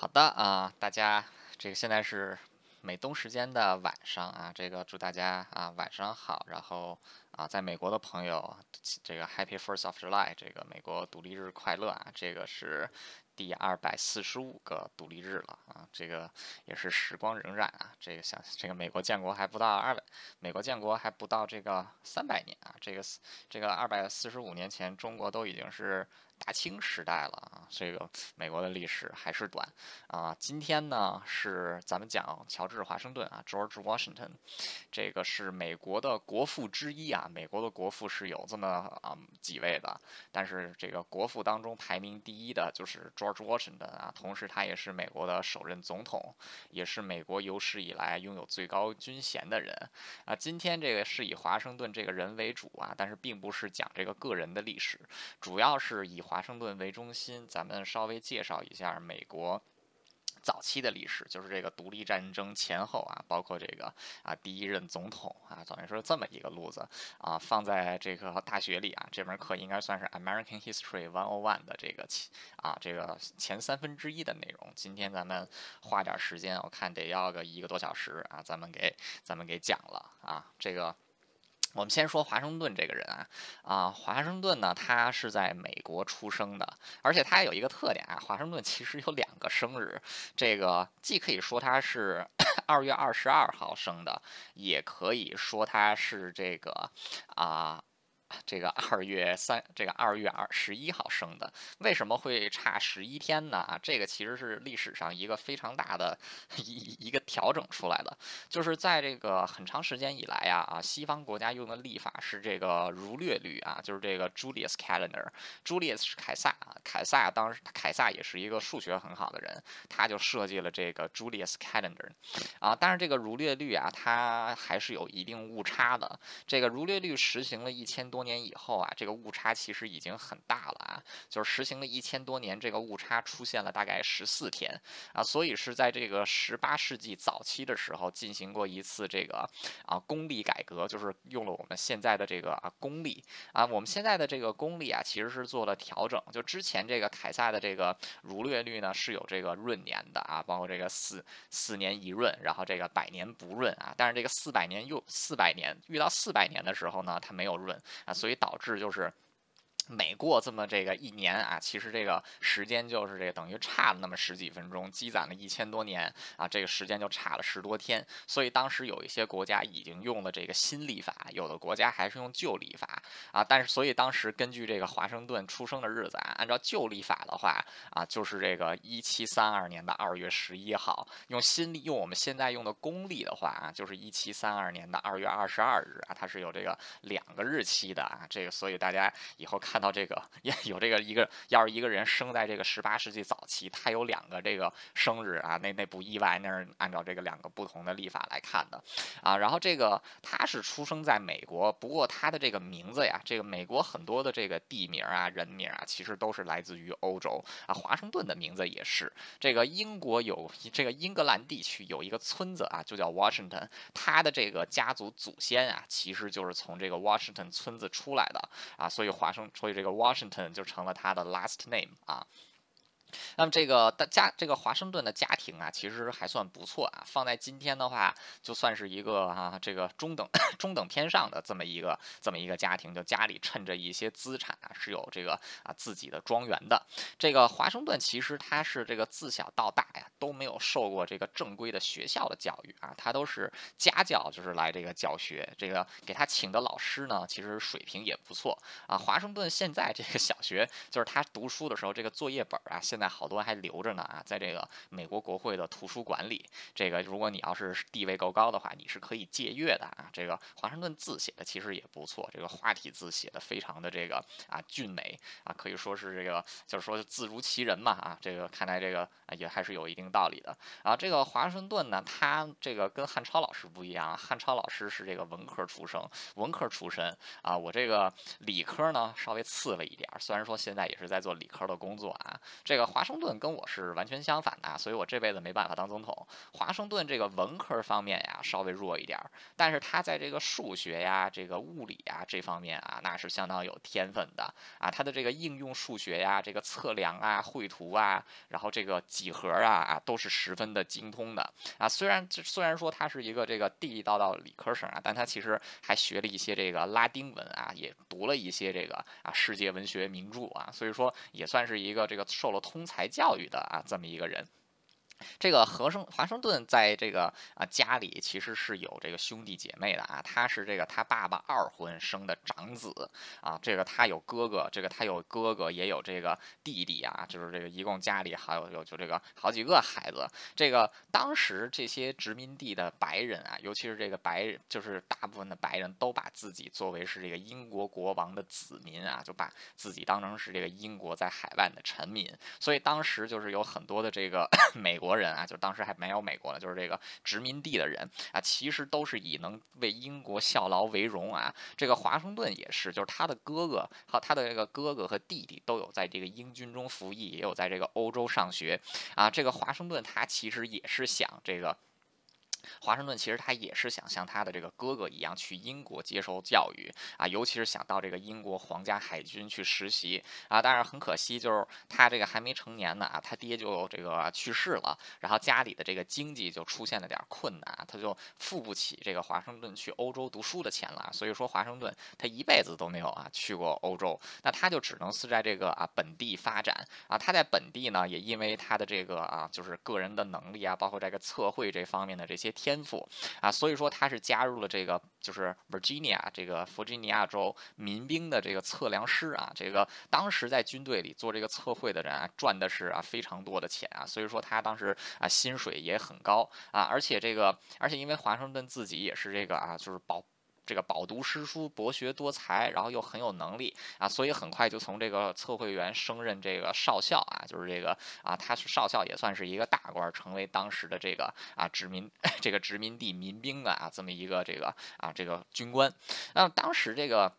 好的啊，大家这个现在是美东时间的晚上啊，这个祝大家啊晚上好，然后啊在美国的朋友这个 Happy First of July，这个美国独立日快乐啊，这个是第二百四十五个独立日了啊，这个也是时光荏苒啊，这个想这个美国建国还不到二百，美国建国还不到这个三百年啊，这个这个二百四十五年前中国都已经是。大清时代了啊，这个美国的历史还是短啊。今天呢是咱们讲乔治华盛顿啊，George Washington，这个是美国的国父之一啊。美国的国父是有这么啊几位的，但是这个国父当中排名第一的就是 George Washington 啊。同时他也是美国的首任总统，也是美国有史以来拥有最高军衔的人啊。今天这个是以华盛顿这个人为主啊，但是并不是讲这个个人的历史，主要是以。华盛顿为中心，咱们稍微介绍一下美国早期的历史，就是这个独立战争前后啊，包括这个啊第一任总统啊，等于说这么一个路子啊，放在这个大学里啊，这门课应该算是 American History One O One 的这个啊这个前三分之一的内容。今天咱们花点时间，我看得要个一个多小时啊，咱们给咱们给讲了啊这个。我们先说华盛顿这个人啊，啊，华盛顿呢，他是在美国出生的，而且他有一个特点啊，华盛顿其实有两个生日，这个既可以说他是 二月二十二号生的，也可以说他是这个啊。这个二月三，这个二月二十一号生的，为什么会差十一天呢？啊，这个其实是历史上一个非常大的一一个调整出来的，就是在这个很长时间以来呀，啊，西方国家用的历法是这个儒略律啊，就是这个 Julius Calendar。Julius 是凯撒啊，凯撒当时凯撒也是一个数学很好的人，他就设计了这个 Julius Calendar。啊，但是这个儒略律啊，它还是有一定误差的。这个儒略律实行了一千多。多年以后啊，这个误差其实已经很大了啊，就是实行了一千多年，这个误差出现了大概十四天啊，所以是在这个十八世纪早期的时候进行过一次这个啊公历改革，就是用了我们现在的这个啊公历啊，我们现在的这个公历啊其实是做了调整，就之前这个凯撒的这个儒略律呢是有这个闰年的啊，包括这个四四年一闰，然后这个百年不闰啊，但是这个四百年又四百年遇到四百年的时候呢，它没有闰。所以导致就是。每过这么这个一年啊，其实这个时间就是这个等于差了那么十几分钟，积攒了一千多年啊，这个时间就差了十多天。所以当时有一些国家已经用了这个新历法，有的国家还是用旧历法啊。但是所以当时根据这个华盛顿出生的日子啊，按照旧历法的话啊，就是这个一七三二年的二月十一号；用新历用我们现在用的公历的话啊，就是一七三二年的二月二十二日啊，它是有这个两个日期的啊。这个所以大家以后看。到这个也有这个一个，要是一个人生在这个十八世纪早期，他有两个这个生日啊，那那不意外，那是按照这个两个不同的历法来看的啊。然后这个他是出生在美国，不过他的这个名字呀，这个美国很多的这个地名啊、人名啊，其实都是来自于欧洲啊。华盛顿的名字也是。这个英国有这个英格兰地区有一个村子啊，就叫 Washington，他的这个家族祖先啊，其实就是从这个 Washington 村子出来的啊，所以华盛所以。这个 Washington 就成了他的 last name 啊。那么这个大家，这个华盛顿的家庭啊，其实还算不错啊。放在今天的话，就算是一个啊，这个中等 中等偏上的这么一个这么一个家庭，就家里趁着一些资产啊，是有这个啊自己的庄园的。这个华盛顿其实他是这个自小到大呀都没有受过这个正规的学校的教育啊，他都是家教，就是来这个教学。这个给他请的老师呢，其实水平也不错啊。华盛顿现在这个小学，就是他读书的时候这个作业本啊，现在好多还留着呢啊，在这个美国国会的图书馆里，这个如果你要是地位够高的话，你是可以借阅的啊。这个华盛顿字写的其实也不错，这个花体字写的非常的这个啊俊美啊，可以说是这个就是说字如其人嘛啊。这个看来这个也还是有一定道理的啊。这个华盛顿呢，他这个跟汉超老师不一样，汉超老师是这个文科出生，文科出身啊。我这个理科呢稍微次了一点，虽然说现在也是在做理科的工作啊。这个华盛顿跟我是完全相反的，所以我这辈子没办法当总统。华盛顿这个文科方面呀稍微弱一点儿，但是他在这个数学呀、这个物理呀这方面啊，那是相当有天分的啊。他的这个应用数学呀、这个测量啊、绘图啊，然后这个几何啊啊，都是十分的精通的啊。虽然虽然说他是一个这个地地道道理科生啊，但他其实还学了一些这个拉丁文啊，也读了一些这个啊世界文学名著啊，所以说也算是一个这个受了通英才教育的啊这么一个人。这个和生华盛顿在这个啊家里其实是有这个兄弟姐妹的啊，他是这个他爸爸二婚生的长子啊，这个他有哥哥，这个他有哥哥也有这个弟弟啊，就是这个一共家里还有有就这个好几个孩子。这个当时这些殖民地的白人啊，尤其是这个白人，就是大部分的白人都把自己作为是这个英国国王的子民啊，就把自己当成是这个英国在海外的臣民，所以当时就是有很多的这个 美国。国人啊，就当时还没有美国呢，就是这个殖民地的人啊，其实都是以能为英国效劳为荣啊。这个华盛顿也是，就是他的哥哥和他的这个哥哥和弟弟都有在这个英军中服役，也有在这个欧洲上学啊。这个华盛顿他其实也是想这个。华盛顿其实他也是想像他的这个哥哥一样去英国接受教育啊，尤其是想到这个英国皇家海军去实习啊。但是很可惜，就是他这个还没成年呢啊，他爹就这个去世了，然后家里的这个经济就出现了点困难，他就付不起这个华盛顿去欧洲读书的钱了。所以说，华盛顿他一辈子都没有啊去过欧洲，那他就只能是在这个啊本地发展啊。他在本地呢，也因为他的这个啊就是个人的能力啊，包括这个测绘这方面的这些。天赋啊，所以说他是加入了这个就是 Virginia 这个弗吉尼亚州民兵的这个测量师啊，这个当时在军队里做这个测绘的人啊，赚的是啊非常多的钱啊，所以说他当时啊薪水也很高啊，而且这个而且因为华盛顿自己也是这个啊就是保。这个饱读诗书、博学多才，然后又很有能力啊，所以很快就从这个测绘员升任这个少校啊，就是这个啊，他是少校，也算是一个大官，成为当时的这个啊殖民 这个殖民地民兵的啊这么一个这个啊这个军官。那么当时这个。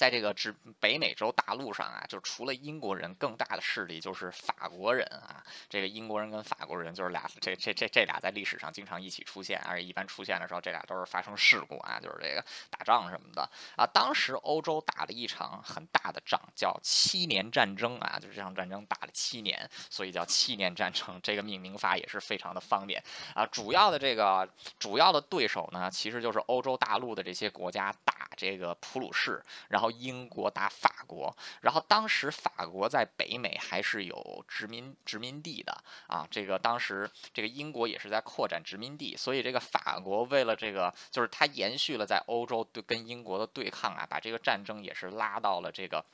在这个指北美洲大陆上啊，就除了英国人，更大的势力就是法国人啊。这个英国人跟法国人就是俩，这这这这俩在历史上经常一起出现，而且一般出现的时候，这俩都是发生事故啊，就是这个打仗什么的啊。当时欧洲打了一场很大的仗，叫七年战争啊，就是这场战争打了七年，所以叫七年战争。这个命名法也是非常的方便啊。主要的这个主要的对手呢，其实就是欧洲大陆的这些国家打这个普鲁士，然后。英国打法国，然后当时法国在北美还是有殖民殖民地的啊。这个当时这个英国也是在扩展殖民地，所以这个法国为了这个，就是它延续了在欧洲对跟英国的对抗啊，把这个战争也是拉到了这个。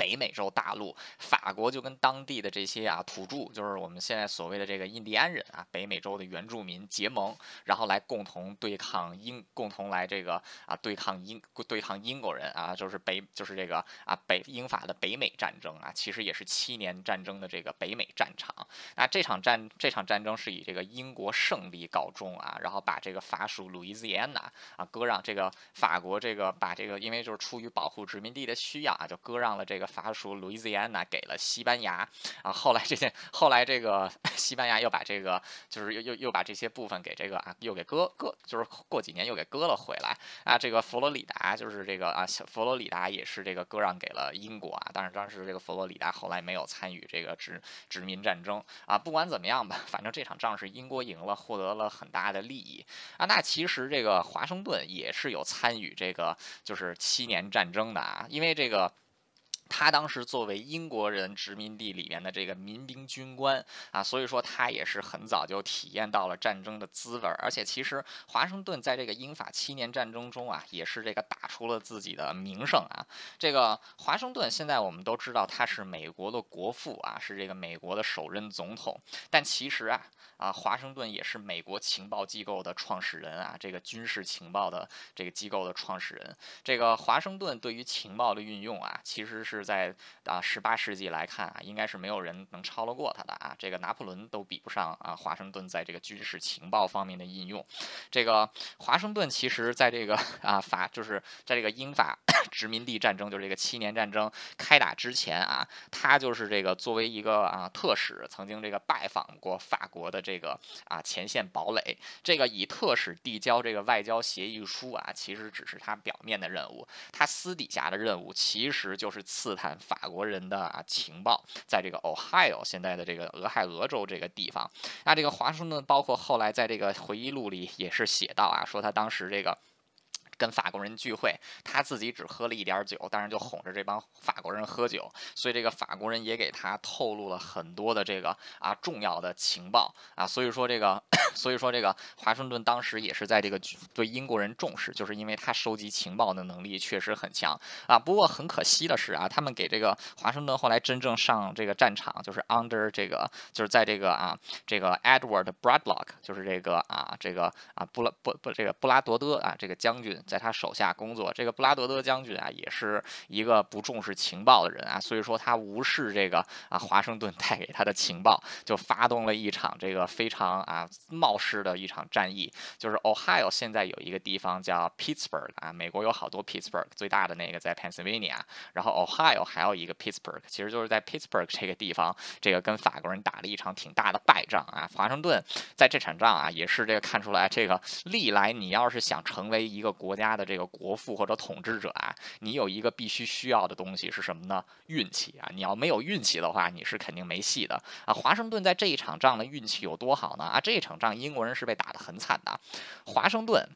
北美洲大陆，法国就跟当地的这些啊土著，就是我们现在所谓的这个印第安人啊，北美洲的原住民结盟，然后来共同对抗英，共同来这个啊对抗英，对抗英国人啊，就是北，就是这个啊北英法的北美战争啊，其实也是七年战争的这个北美战场。那这场战这场战争是以这个英国胜利告终啊，然后把这个法属路易斯安那啊割让，这个法国这个把这个，因为就是出于保护殖民地的需要啊，就割让了这个。法属路易斯安那给了西班牙啊，后来这些后来这个西班牙又把这个就是又又又把这些部分给这个啊又给割割，就是过几年又给割了回来啊。这个佛罗里达就是这个啊，佛罗里达也是这个割让给了英国啊，但是当时这个佛罗里达后来没有参与这个殖殖民战争啊。不管怎么样吧，反正这场仗是英国赢了，获得了很大的利益啊。那其实这个华盛顿也是有参与这个就是七年战争的啊，因为这个。他当时作为英国人殖民地里面的这个民兵军官啊，所以说他也是很早就体验到了战争的滋味儿。而且其实华盛顿在这个英法七年战争中啊，也是这个打出了自己的名声啊。这个华盛顿现在我们都知道他是美国的国父啊，是这个美国的首任总统。但其实啊啊，华盛顿也是美国情报机构的创始人啊，这个军事情报的这个机构的创始人。这个华盛顿对于情报的运用啊，其实是。是在啊十八世纪来看啊，应该是没有人能超得过他的啊。这个拿破仑都比不上啊华盛顿在这个军事情报方面的应用。这个华盛顿其实在这个啊法就是在这个英法 殖民地战争，就是这个七年战争开打之前啊，他就是这个作为一个啊特使，曾经这个拜访过法国的这个啊前线堡垒。这个以特使递交这个外交协议书啊，其实只是他表面的任务，他私底下的任务其实就是刺探法国人的啊情报，在这个 Ohio 现在的这个俄亥俄州这个地方。那这个华盛顿包括后来在这个回忆录里也是写到啊，说他当时这个。跟法国人聚会，他自己只喝了一点酒，但是就哄着这帮法国人喝酒，所以这个法国人也给他透露了很多的这个啊重要的情报啊，所以说这个，所以说这个华盛顿当时也是在这个对英国人重视，就是因为他收集情报的能力确实很强啊。不过很可惜的是啊，他们给这个华盛顿后来真正上这个战场，就是 under 这个就是在这个啊这个 Edward Bradlock，就是这个啊这个啊布拉布不这个布拉多德啊这个将军。在他手下工作，这个布拉德德将军啊，也是一个不重视情报的人啊，所以说他无视这个啊华盛顿带给他的情报，就发动了一场这个非常啊冒失的一场战役。就是 Ohio 现在有一个地方叫 Pittsburgh 啊，美国有好多 Pittsburgh，最大的那个在 Pennsylvania，然后 Ohio 还有一个 Pittsburgh，其实就是在 Pittsburgh 这个地方，这个跟法国人打了一场挺大的败仗啊。华盛顿在这场仗啊，也是这个看出来，这个历来你要是想成为一个国。家家的这个国父或者统治者啊，你有一个必须需要的东西是什么呢？运气啊！你要没有运气的话，你是肯定没戏的啊！华盛顿在这一场仗的运气有多好呢？啊，这一场仗英国人是被打得很惨的，华盛顿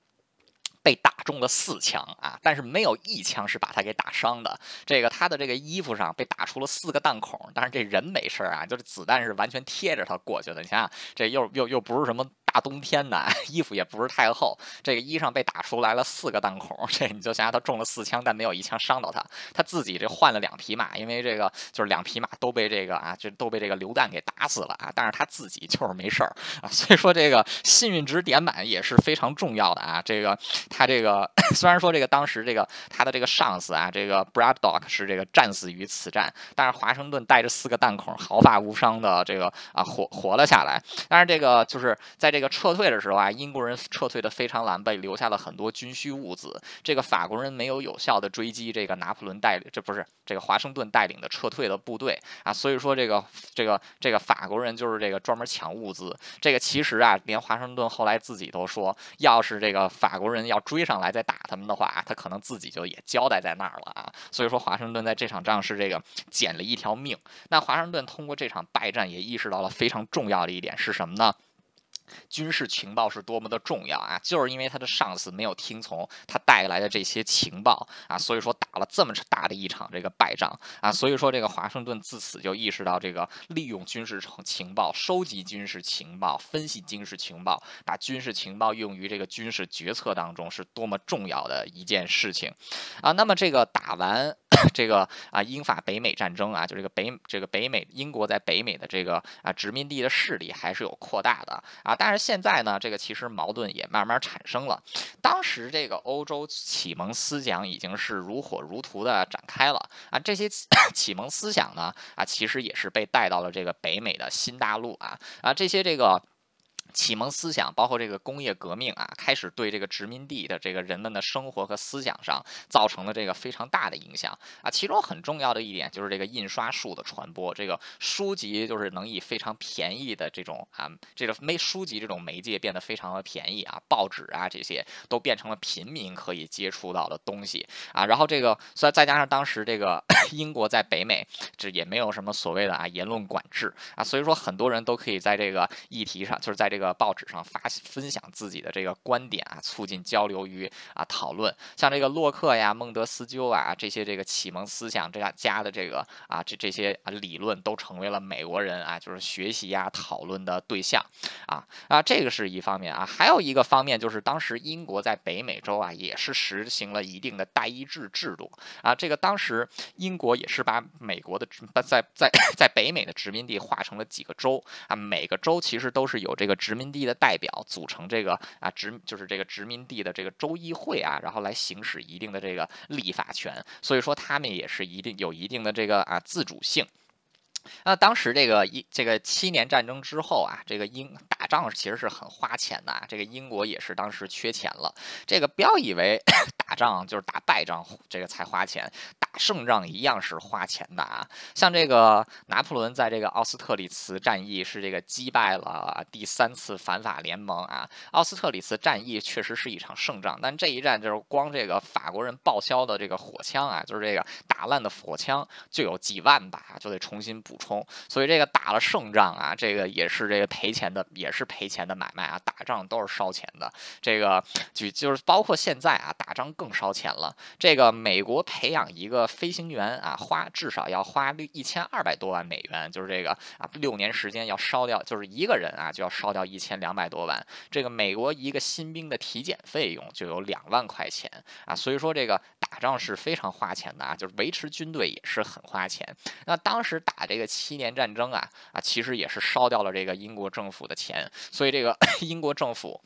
被打中了四枪啊，但是没有一枪是把他给打伤的。这个他的这个衣服上被打出了四个弹孔，但是这人没事啊，就是子弹是完全贴着他过去的。你想想，这又又又不是什么。大冬天的，衣服也不是太厚，这个衣裳被打出来了四个弹孔，这你就想想他中了四枪，但没有一枪伤到他，他自己这换了两匹马，因为这个就是两匹马都被这个啊，就都被这个榴弹给打死了啊，但是他自己就是没事儿啊，所以说这个幸运值点满也是非常重要的啊，这个他这个 虽然说这个当时这个他的这个上司啊，这个 Braddock 是这个战死于此战，但是华盛顿带着四个弹孔毫发无伤的这个啊活活了下来，但是这个就是在这个。撤退的时候啊，英国人撤退的非常狼狈，留下了很多军需物资。这个法国人没有有效的追击这个拿破仑带领，这不是这个华盛顿带领的撤退的部队啊。所以说这个这个这个法国人就是这个专门抢物资。这个其实啊，连华盛顿后来自己都说，要是这个法国人要追上来再打他们的话，他可能自己就也交代在那儿了啊。所以说华盛顿在这场仗是这个捡了一条命。那华盛顿通过这场败战也意识到了非常重要的一点是什么呢？军事情报是多么的重要啊！就是因为他的上司没有听从他带来的这些情报啊，所以说打了这么大的一场这个败仗啊。所以说这个华盛顿自此就意识到，这个利用军事情报、收集军事情报、分析军事情报，把军事情报用于这个军事决策当中是多么重要的一件事情啊。那么这个打完。这个啊，英法北美战争啊，就这个北这个北美英国在北美的这个啊殖民地的势力还是有扩大的啊，但但是现在呢，这个其实矛盾也慢慢产生了。当时这个欧洲启蒙思想已经是如火如荼的展开了啊，这些启 蒙思想呢啊，其实也是被带到了这个北美的新大陆啊啊，这些这个。启蒙思想包括这个工业革命啊，开始对这个殖民地的这个人们的生活和思想上造成了这个非常大的影响啊。其中很重要的一点就是这个印刷术的传播，这个书籍就是能以非常便宜的这种啊，这个媒书籍这种媒介变得非常的便宜啊，报纸啊这些都变成了平民可以接触到的东西啊。然后这个，所以再加上当时这个 英国在北美，这也没有什么所谓的啊言论管制啊，所以说很多人都可以在这个议题上，就是在这个。报纸上发分享自己的这个观点啊，促进交流与啊讨论。像这个洛克呀、孟德斯鸠啊这些这个启蒙思想这样家的这个啊这这些理论都成为了美国人啊就是学习呀讨论的对象啊啊这个是一方面啊，还有一个方面就是当时英国在北美洲啊也是实行了一定的代议制制度啊。这个当时英国也是把美国的在在 在北美的殖民地划成了几个州啊，每个州其实都是有这个殖殖民地的代表组成这个啊殖就是这个殖民地的这个州议会啊，然后来行使一定的这个立法权，所以说他们也是一定有一定的这个啊自主性。那当时这个一这个七年战争之后啊，这个英打仗其实是很花钱的，这个英国也是当时缺钱了。这个不要以为 打仗就是打败仗，这个才花钱，胜仗一样是花钱的啊。像这个拿破仑在这个奥斯特里茨战役是这个击败了第三次反法联盟啊。奥斯特里茨战役确实是一场胜仗，但这一战就是光这个法国人报销的这个火枪啊，就是这个打烂的火枪就有几万把，就得重新补。充，所以这个打了胜仗啊，这个也是这个赔钱的，也是赔钱的买卖啊。打仗都是烧钱的，这个就就是包括现在啊，打仗更烧钱了。这个美国培养一个飞行员啊，花至少要花六一千二百多万美元，就是这个啊，六年时间要烧掉，就是一个人啊就要烧掉一千两百多万。这个美国一个新兵的体检费用就有两万块钱啊，所以说这个打仗是非常花钱的啊，就是维持军队也是很花钱。那当时打这个。七年战争啊啊，其实也是烧掉了这个英国政府的钱，所以这个 英国政府。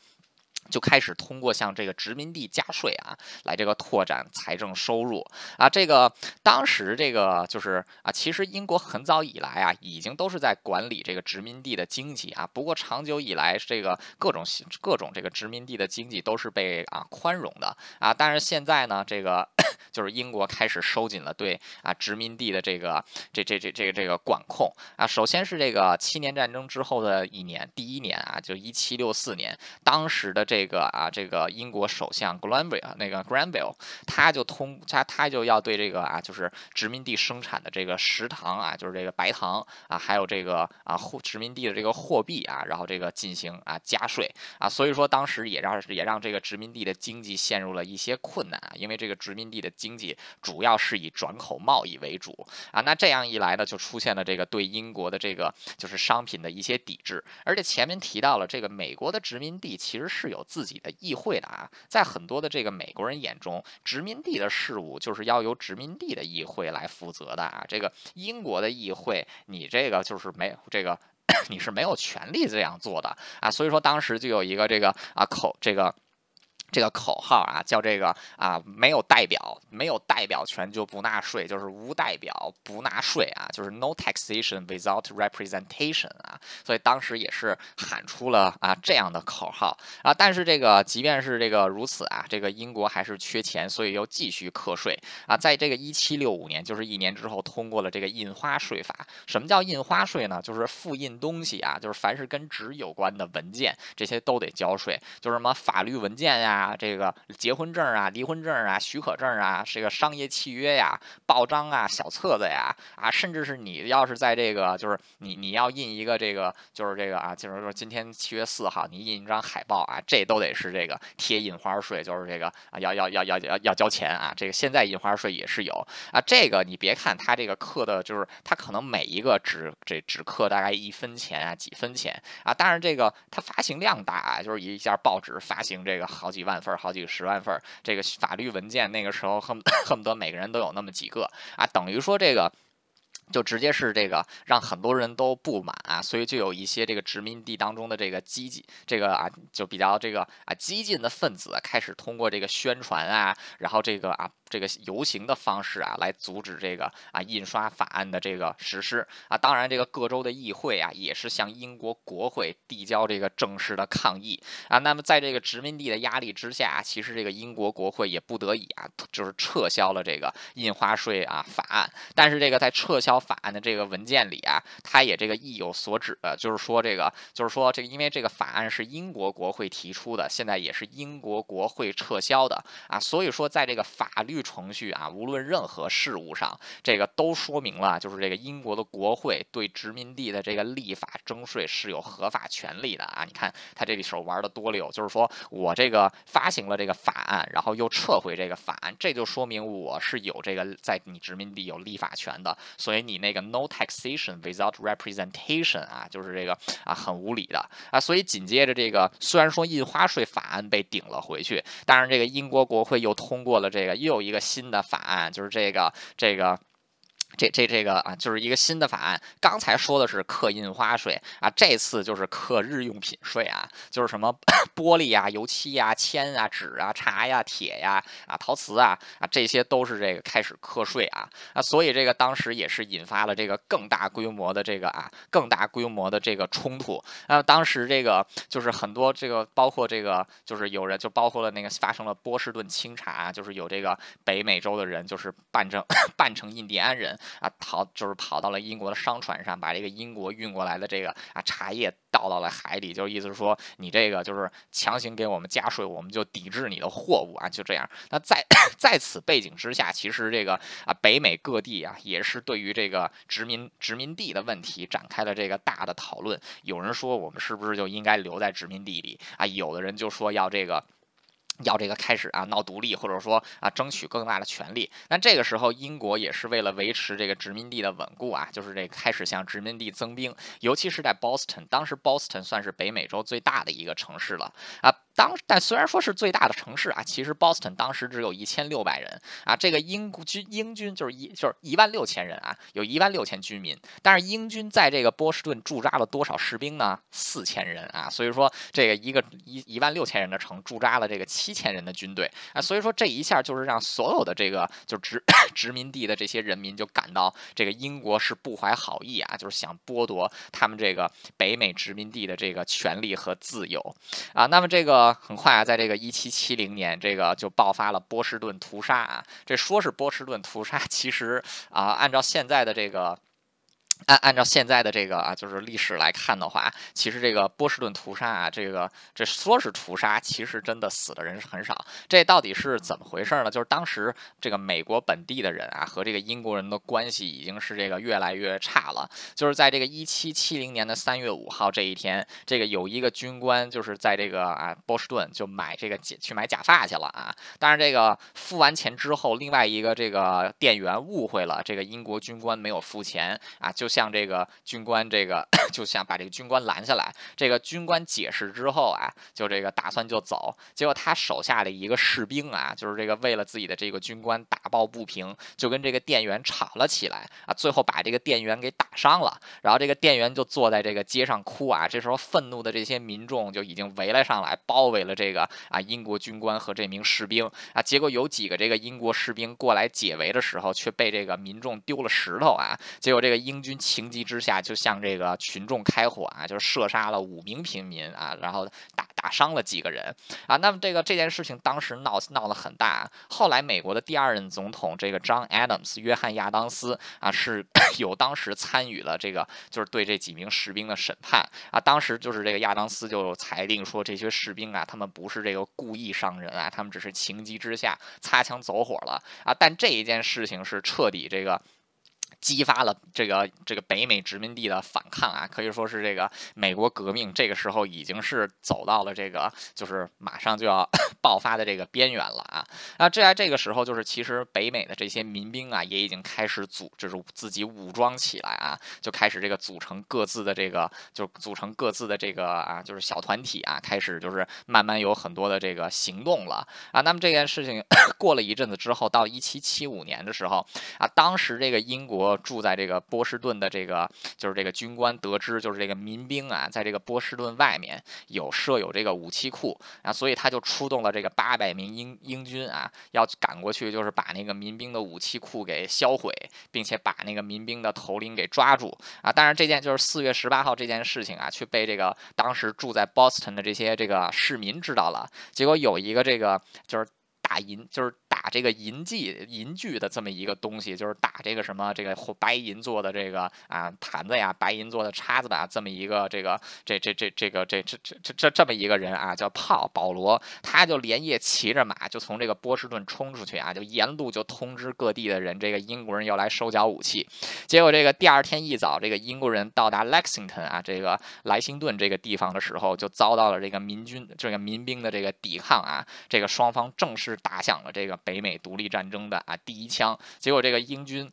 就开始通过向这个殖民地加税啊，来这个拓展财政收入啊。这个当时这个就是啊，其实英国很早以来啊，已经都是在管理这个殖民地的经济啊。不过长久以来，这个各种各种这个殖民地的经济都是被啊宽容的啊。但是现在呢，这个就是英国开始收紧了对啊殖民地的这个这这这这个这个管控啊。首先是这个七年战争之后的一年，第一年啊，就一七六四年，当时的这。个啊，这个英国首相 Granville 那个 Granville，他就通他他就要对这个啊，就是殖民地生产的这个食糖啊，就是这个白糖啊，还有这个啊货殖民地的这个货币啊，然后这个进行啊加税啊，所以说当时也让也让这个殖民地的经济陷入了一些困难啊，因为这个殖民地的经济主要是以转口贸易为主啊，那这样一来呢，就出现了这个对英国的这个就是商品的一些抵制，而且前面提到了这个美国的殖民地其实是有。自己的议会的啊，在很多的这个美国人眼中，殖民地的事务就是要由殖民地的议会来负责的啊。这个英国的议会，你这个就是没这个，你是没有权利这样做的啊。所以说，当时就有一个这个啊口这个。这个口号啊，叫这个啊，没有代表，没有代表权就不纳税，就是无代表不纳税啊，就是 no taxation without representation 啊，所以当时也是喊出了啊这样的口号啊。但是这个即便是这个如此啊，这个英国还是缺钱，所以又继续课税啊。在这个一七六五年，就是一年之后，通过了这个印花税法。什么叫印花税呢？就是复印东西啊，就是凡是跟纸有关的文件，这些都得交税，就是什么法律文件呀。啊这个结婚证啊、离婚证啊、许可证啊，这个商业契约呀、报章啊、小册子呀，啊，甚至是你要是在这个，就是你你要印一个这个，就是这个啊，就是说今天七月四号你印一张海报啊，这都得是这个贴印花税，就是这个啊，要要要要要要交钱啊。这个现在印花税也是有啊。这个你别看它这个刻的，就是它可能每一个只这只刻大概一分钱啊、几分钱啊，但是这个它发行量大啊，就是一下报纸发行这个好几万。万份好几十万份这个法律文件，那个时候恨 恨不得每个人都有那么几个啊，等于说这个。就直接是这个让很多人都不满啊，所以就有一些这个殖民地当中的这个激进，这个啊就比较这个啊激进的分子开始通过这个宣传啊，然后这个啊这个游行的方式啊来阻止这个啊印刷法案的这个实施啊。当然，这个各州的议会啊也是向英国国会递交这个正式的抗议啊。那么在这个殖民地的压力之下，其实这个英国国会也不得已啊，就是撤销了这个印花税啊法案。但是这个在撤销法案的这个文件里啊，他也这个意有所指的，就是说这个，就是说这个，因为这个法案是英国国会提出的，现在也是英国国会撤销的啊，所以说在这个法律程序啊，无论任何事务上，这个都说明了，就是这个英国的国会对殖民地的这个立法征税是有合法权利的啊。你看他这里手玩的多溜，就是说我这个发行了这个法案，然后又撤回这个法案，这就说明我是有这个在你殖民地有立法权的，所以。你那个 no taxation without representation 啊，就是这个啊很无理的啊，所以紧接着这个虽然说印花税法案被顶了回去，但是这个英国国会又通过了这个又一一个新的法案，就是这个这个。这这这个啊，就是一个新的法案。刚才说的是刻印花税啊，这次就是刻日用品税啊，就是什么 玻璃啊、油漆啊、铅啊、纸啊、茶呀、铁呀、啊陶瓷啊啊，这些都是这个开始课税啊啊，所以这个当时也是引发了这个更大规模的这个啊更大规模的这个冲突啊。当时这个就是很多这个包括这个就是有人就包括了那个发生了波士顿清查，就是有这个北美洲的人就是扮成 扮成印第安人。啊，逃就是跑到了英国的商船上，把这个英国运过来的这个啊茶叶倒到了海里，就意思是说你这个就是强行给我们加税，我们就抵制你的货物啊，就这样。那在 在此背景之下，其实这个啊北美各地啊也是对于这个殖民殖民地的问题展开了这个大的讨论。有人说我们是不是就应该留在殖民地里啊？有的人就说要这个。要这个开始啊闹独立，或者说啊争取更大的权利。那这个时候，英国也是为了维持这个殖民地的稳固啊，就是这开始向殖民地增兵，尤其是在 Boston，当时 Boston 算是北美洲最大的一个城市了啊。当但虽然说是最大的城市啊，其实 Boston 当时只有一千六百人啊。这个英军英军就是一就是一万六千人啊，有一万六千居民。但是英军在这个波士顿驻扎了多少士兵呢？四千人啊。所以说这个一个一一万六千人的城驻扎了这个七千人的军队啊。所以说这一下就是让所有的这个就殖 殖民地的这些人民就感到这个英国是不怀好意啊，就是想剥夺他们这个北美殖民地的这个权利和自由啊。那么这个。很快啊，在这个一七七零年，这个就爆发了波士顿屠杀啊。这说是波士顿屠杀，其实啊，按照现在的这个。按按照现在的这个啊，就是历史来看的话，其实这个波士顿屠杀啊，这个这说是屠杀，其实真的死的人是很少。这到底是怎么回事呢？就是当时这个美国本地的人啊，和这个英国人的关系已经是这个越来越差了。就是在这个一七七零年的三月五号这一天，这个有一个军官就是在这个啊波士顿就买这个去买假发去了啊。但是这个付完钱之后，另外一个这个店员误会了这个英国军官没有付钱啊，就。向这个军官，这个 就想把这个军官拦下来。这个军官解释之后啊，就这个打算就走。结果他手下的一个士兵啊，就是这个为了自己的这个军官打抱不平，就跟这个店员吵了起来啊。最后把这个店员给打伤了。然后这个店员就坐在这个街上哭啊。这时候愤怒的这些民众就已经围了上来，包围了这个啊英国军官和这名士兵啊。结果有几个这个英国士兵过来解围的时候，却被这个民众丢了石头啊。结果这个英军。情急之下，就向这个群众开火啊，就射杀了五名平民啊，然后打打伤了几个人啊。那么这个这件事情当时闹闹得很大。后来美国的第二任总统这个 John Adams 约翰亚当斯啊，是 有当时参与了这个就是对这几名士兵的审判啊。当时就是这个亚当斯就裁定说，这些士兵啊，他们不是这个故意伤人啊，他们只是情急之下擦枪走火了啊。但这一件事情是彻底这个。激发了这个这个北美殖民地的反抗啊，可以说是这个美国革命这个时候已经是走到了这个就是马上就要 爆发的这个边缘了啊。那这在这个时候，就是其实北美的这些民兵啊，也已经开始组，就是自己武装起来啊，就开始这个组成各自的这个，就组成各自的这个啊，就是小团体啊，开始就是慢慢有很多的这个行动了啊。那么这件事情 过了一阵子之后，到一七七五年的时候啊，当时这个英国。住在这个波士顿的这个就是这个军官得知，就是这个民兵啊，在这个波士顿外面有设有这个武器库啊，所以他就出动了这个八百名英英军啊，要赶过去，就是把那个民兵的武器库给销毁，并且把那个民兵的头领给抓住啊。当然这件就是四月十八号这件事情啊，却被这个当时住在 Boston 的这些这个市民知道了。结果有一个这个就是打银就是。打这个银器银具的这么一个东西，就是打这个什么这个白银做的这个啊盘子呀，白银做的叉子吧，这么一个这个这这这这个这这这这这这么一个人啊，叫炮保罗，他就连夜骑着马就从这个波士顿冲出去啊，就沿路就通知各地的人，这个英国人要来收缴武器。结果这个第二天一早，这个英国人到达 Lexington 啊，这个莱辛顿这个地方的时候，就遭到了这个民军这个民兵的这个抵抗啊，这个双方正式打响了这个。北美独立战争的啊第一枪，结果这个英军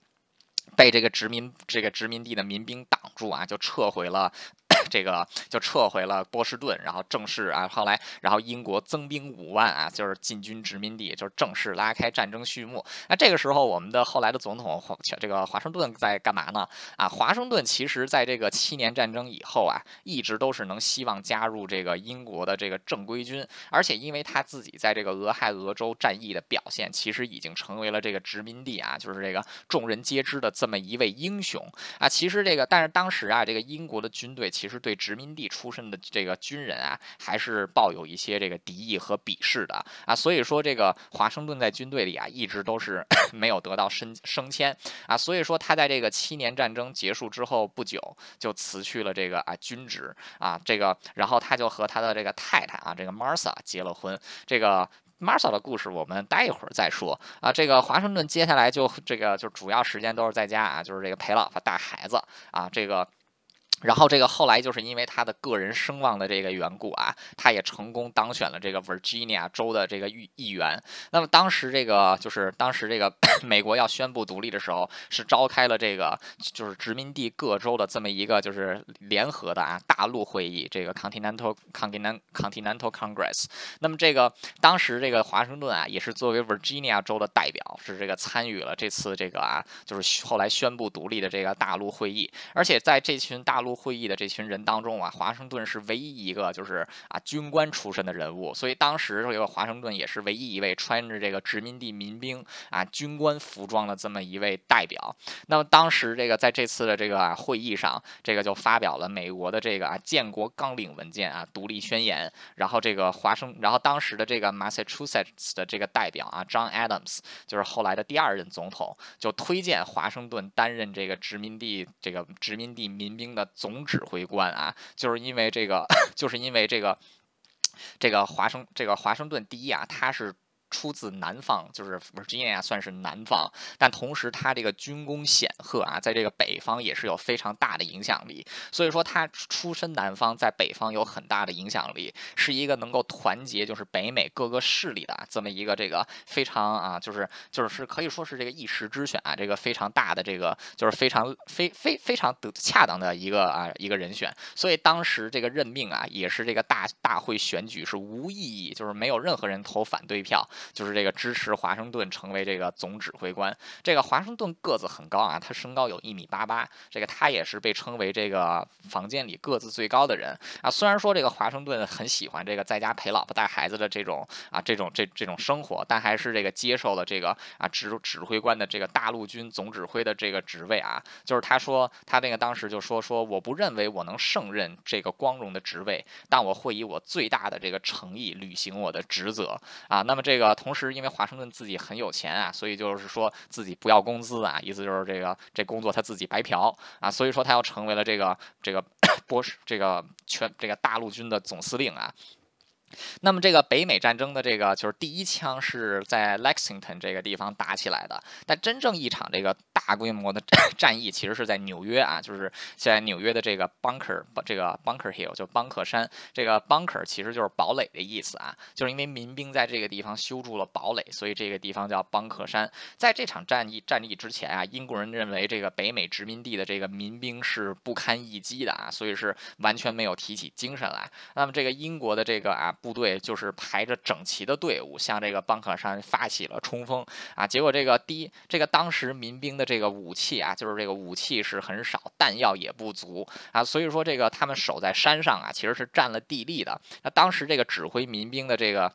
被这个殖民这个殖民地的民兵挡住啊，就撤回了 这个就撤回了波士顿，然后正式啊，后来然后英国增兵五万啊，就是进军殖民地，就是正式拉开战争序幕。那这个时候，我们的后来的总统华这个华盛顿在干嘛呢？啊，华盛顿其实在这个七年战争以后啊，一直都是能希望加入这个英国的这个正规军，而且因为他自己在这个俄亥俄州战役的表现，其实已经成为了这个殖民地啊，就是这个众人皆知的这么一位英雄啊。其实这个，但是当时啊，这个英国的军队其实对殖民地出身的这个军人啊，还是抱有一些这个敌意和鄙视的啊。所以说，这个华盛顿在军队里啊，一直都是 没有得到升升迁啊。所以说，他在这个七年战争结束之后不久，就辞去了这个啊军职啊。这个，然后他就和他的这个太太啊，这个 Martha 结了婚。这个 Martha 的故事我们待一会儿再说啊。这个华盛顿接下来就这个就主要时间都是在家啊，就是这个陪老婆带孩子啊。这个。然后这个后来就是因为他的个人声望的这个缘故啊，他也成功当选了这个 Virginia 州的这个议议员。那么当时这个就是当时这个 美国要宣布独立的时候，是召开了这个就是殖民地各州的这么一个就是联合的啊大陆会议，这个 Continental Continental Continental Congress。那么这个当时这个华盛顿啊，也是作为 Virginia 州的代表，是这个参与了这次这个啊就是后来宣布独立的这个大陆会议。而且在这群大陆陆会议的这群人当中啊，华盛顿是唯一一个就是啊军官出身的人物，所以当时这个华盛顿也是唯一一位穿着这个殖民地民兵啊军官服装的这么一位代表。那么当时这个在这次的这个会议上，这个就发表了美国的这个啊建国纲领文件啊独立宣言。然后这个华盛，然后当时的这个 Massachusetts 的这个代表啊 John Adams 就是后来的第二任总统，就推荐华盛顿担任这个殖民地这个殖民地民兵的。总指挥官啊，就是因为这个，就是因为这个，这个华盛这个华盛顿第一啊，他是。出自南方，就是 Virginia 算是南方，但同时他这个军功显赫啊，在这个北方也是有非常大的影响力。所以说他出身南方，在北方有很大的影响力，是一个能够团结就是北美各个势力的这么一个这个非常啊，就是就是是可以说是这个一时之选啊，这个非常大的这个就是非常非非非常得恰当的一个啊一个人选。所以当时这个任命啊，也是这个大大会选举是无意义，就是没有任何人投反对票。就是这个支持华盛顿成为这个总指挥官。这个华盛顿个子很高啊，他身高有一米八八。这个他也是被称为这个房间里个子最高的人啊。虽然说这个华盛顿很喜欢这个在家陪老婆带孩子的这种啊这种这这种生活，但还是这个接受了这个啊指指挥官的这个大陆军总指挥的这个职位啊。就是他说他那个当时就说说我不认为我能胜任这个光荣的职位，但我会以我最大的这个诚意履行我的职责啊。那么这个。同时，因为华盛顿自己很有钱啊，所以就是说自己不要工资啊，意思就是这个这工作他自己白嫖啊，所以说他要成为了这个这个 波士这个全这个大陆军的总司令啊。那么这个北美战争的这个就是第一枪是在 Lexington 这个地方打起来的，但真正一场这个大规模的 战役其实是在纽约啊，就是在纽约的这个 Bunker 这个 Bunker Hill 就邦克山，这个 Bunker 其实就是堡垒的意思啊，就是因为民兵在这个地方修筑了堡垒，所以这个地方叫邦克山。在这场战役战役之前啊，英国人认为这个北美殖民地的这个民兵是不堪一击的啊，所以是完全没有提起精神来。那么这个英国的这个啊。部队就是排着整齐的队伍，向这个邦克山发起了冲锋啊！结果这个第一，这个当时民兵的这个武器啊，就是这个武器是很少，弹药也不足啊，所以说这个他们守在山上啊，其实是占了地利的。那当时这个指挥民兵的这个。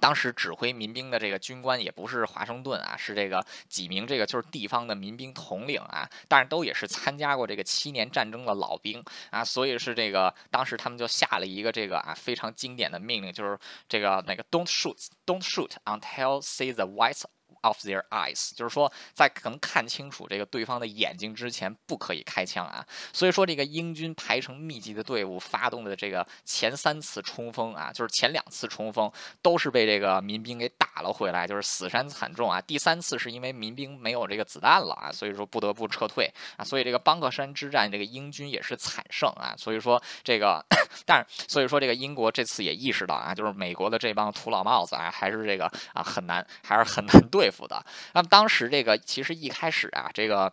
当时指挥民兵的这个军官也不是华盛顿啊，是这个几名这个就是地方的民兵统领啊，但是都也是参加过这个七年战争的老兵啊，所以是这个当时他们就下了一个这个啊非常经典的命令，就是这个那个 Don't shoot, don't shoot until see the white Of their eyes，就是说，在能看清楚这个对方的眼睛之前，不可以开枪啊。所以说，这个英军排成密集的队伍，发动的这个前三次冲锋啊，就是前两次冲锋都是被这个民兵给打了回来，就是死伤惨重啊。第三次是因为民兵没有这个子弹了啊，所以说不得不撤退啊。所以这个邦克山之战，这个英军也是惨胜啊。所以说这个，但是所以说这个英国这次也意识到啊，就是美国的这帮土老帽子啊，还是这个啊很难，还是很难 对。对付的，那么当时这个其实一开始啊，这个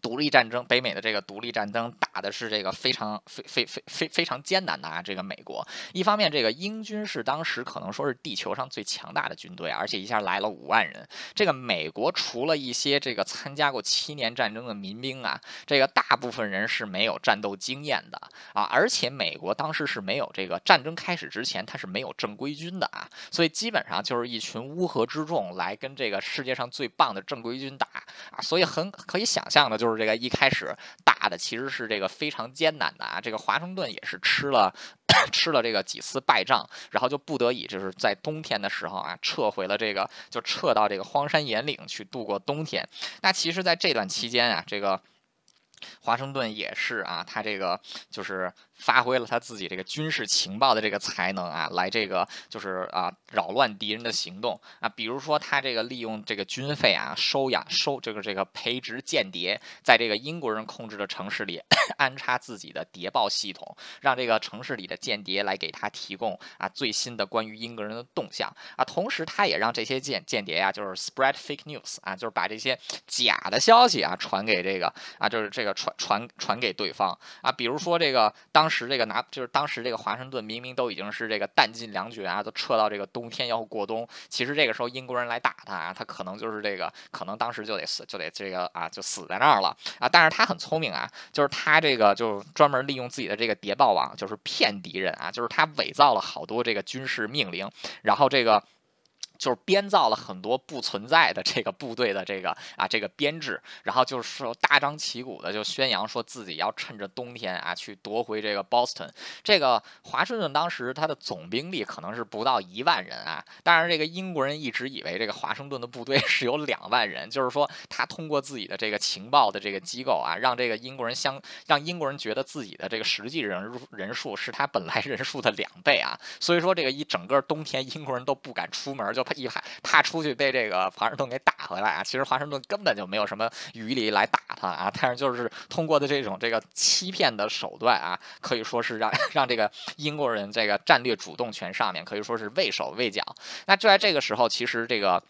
独立战争，北美的这个独立战争打的是这个非常非非非非非常艰难的啊！这个美国，一方面这个英军是当时可能说是地球上最强大的军队，而且一下来了五万人。这个美国除了一些这个参加过七年战争的民兵啊，这个大部分人是没有战斗经验的啊，而且美国当时是没有这个战争开始之前，它是没有正规军的啊，所以基本上就是一群乌合之众来跟这个世界上最棒的正规军打啊，所以很可以想象的就。是这个一开始打的其实是这个非常艰难的啊，这个华盛顿也是吃了 吃了这个几次败仗，然后就不得已就是在冬天的时候啊，撤回了这个就撤到这个荒山野岭去度过冬天。那其实，在这段期间啊，这个华盛顿也是啊，他这个就是。发挥了他自己这个军事情报的这个才能啊，来这个就是啊扰乱敌人的行动啊，比如说他这个利用这个军费啊收养收这个这个培植间谍，在这个英国人控制的城市里 安插自己的谍报系统，让这个城市里的间谍来给他提供啊最新的关于英国人的动向啊，同时他也让这些间间谍呀就是 spread fake news 啊，就是把这些假的消息啊传给这个啊就是这个传传传给对方啊，比如说这个当。当时这个拿就是当时这个华盛顿明明都已经是这个弹尽粮绝啊，都撤到这个冬天要过冬。其实这个时候英国人来打他啊，他可能就是这个可能当时就得死就得这个啊就死在那儿了啊。但是他很聪明啊，就是他他这个就专门利用自己的这个谍报网，就是骗敌人啊，就是他伪造了好多这个军事命令，然后这个。就是编造了很多不存在的这个部队的这个啊这个编制，然后就是说大张旗鼓的就宣扬说自己要趁着冬天啊去夺回这个 Boston。这个华盛顿当时他的总兵力可能是不到一万人啊，但是这个英国人一直以为这个华盛顿的部队 是有两万人，就是说他通过自己的这个情报的这个机构啊，让这个英国人相让英国人觉得自己的这个实际人人数是他本来人数的两倍啊，所以说这个一整个冬天英国人都不敢出门就。他一怕怕出去被这个华盛顿给打回来啊！其实华盛顿根本就没有什么余力来打他啊！但是就是通过的这种这个欺骗的手段啊，可以说是让 让这个英国人这个战略主动权上面可以说是畏手畏脚。那就在这个时候，其实这个。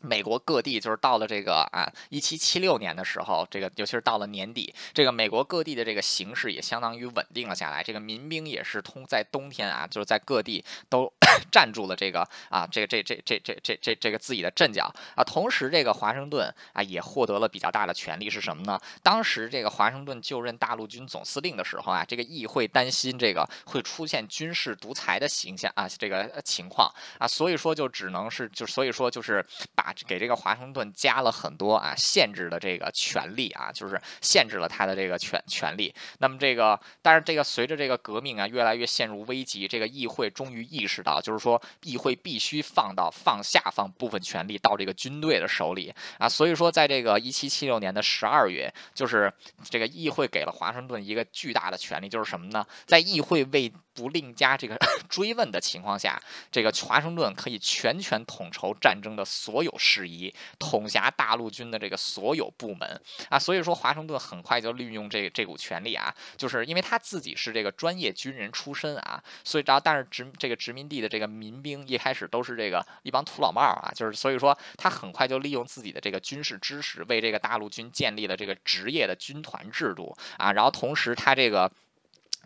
美国各地就是到了这个啊，一七七六年的时候，这个尤其是到了年底，这个美国各地的这个形势也相当于稳定了下来。这个民兵也是通在冬天啊，就是在各地都 站住了这个啊，这个这这这这这这这个自己的阵脚啊。同时，这个华盛顿啊也获得了比较大的权力，是什么呢？当时这个华盛顿就任大陆军总司令的时候啊，这个议会担心这个会出现军事独裁的形象啊，这个情况啊，所以说就只能是就所以说就是把。给这个华盛顿加了很多啊限制的这个权利啊，就是限制了他的这个权权利。那么这个，但是这个随着这个革命啊越来越陷入危机，这个议会终于意识到，就是说议会必须放到放下放部分权力到这个军队的手里啊。所以说，在这个一七七六年的十二月，就是这个议会给了华盛顿一个巨大的权利，就是什么呢？在议会为不另加这个 追问的情况下，这个华盛顿可以全权统筹战争的所有事宜，统辖大陆军的这个所有部门啊。所以说，华盛顿很快就利用这这股权力啊，就是因为他自己是这个专业军人出身啊，所以然后但是殖这个殖民地的这个民兵一开始都是这个一帮土老帽啊，就是所以说他很快就利用自己的这个军事知识，为这个大陆军建立了这个职业的军团制度啊，然后同时他这个。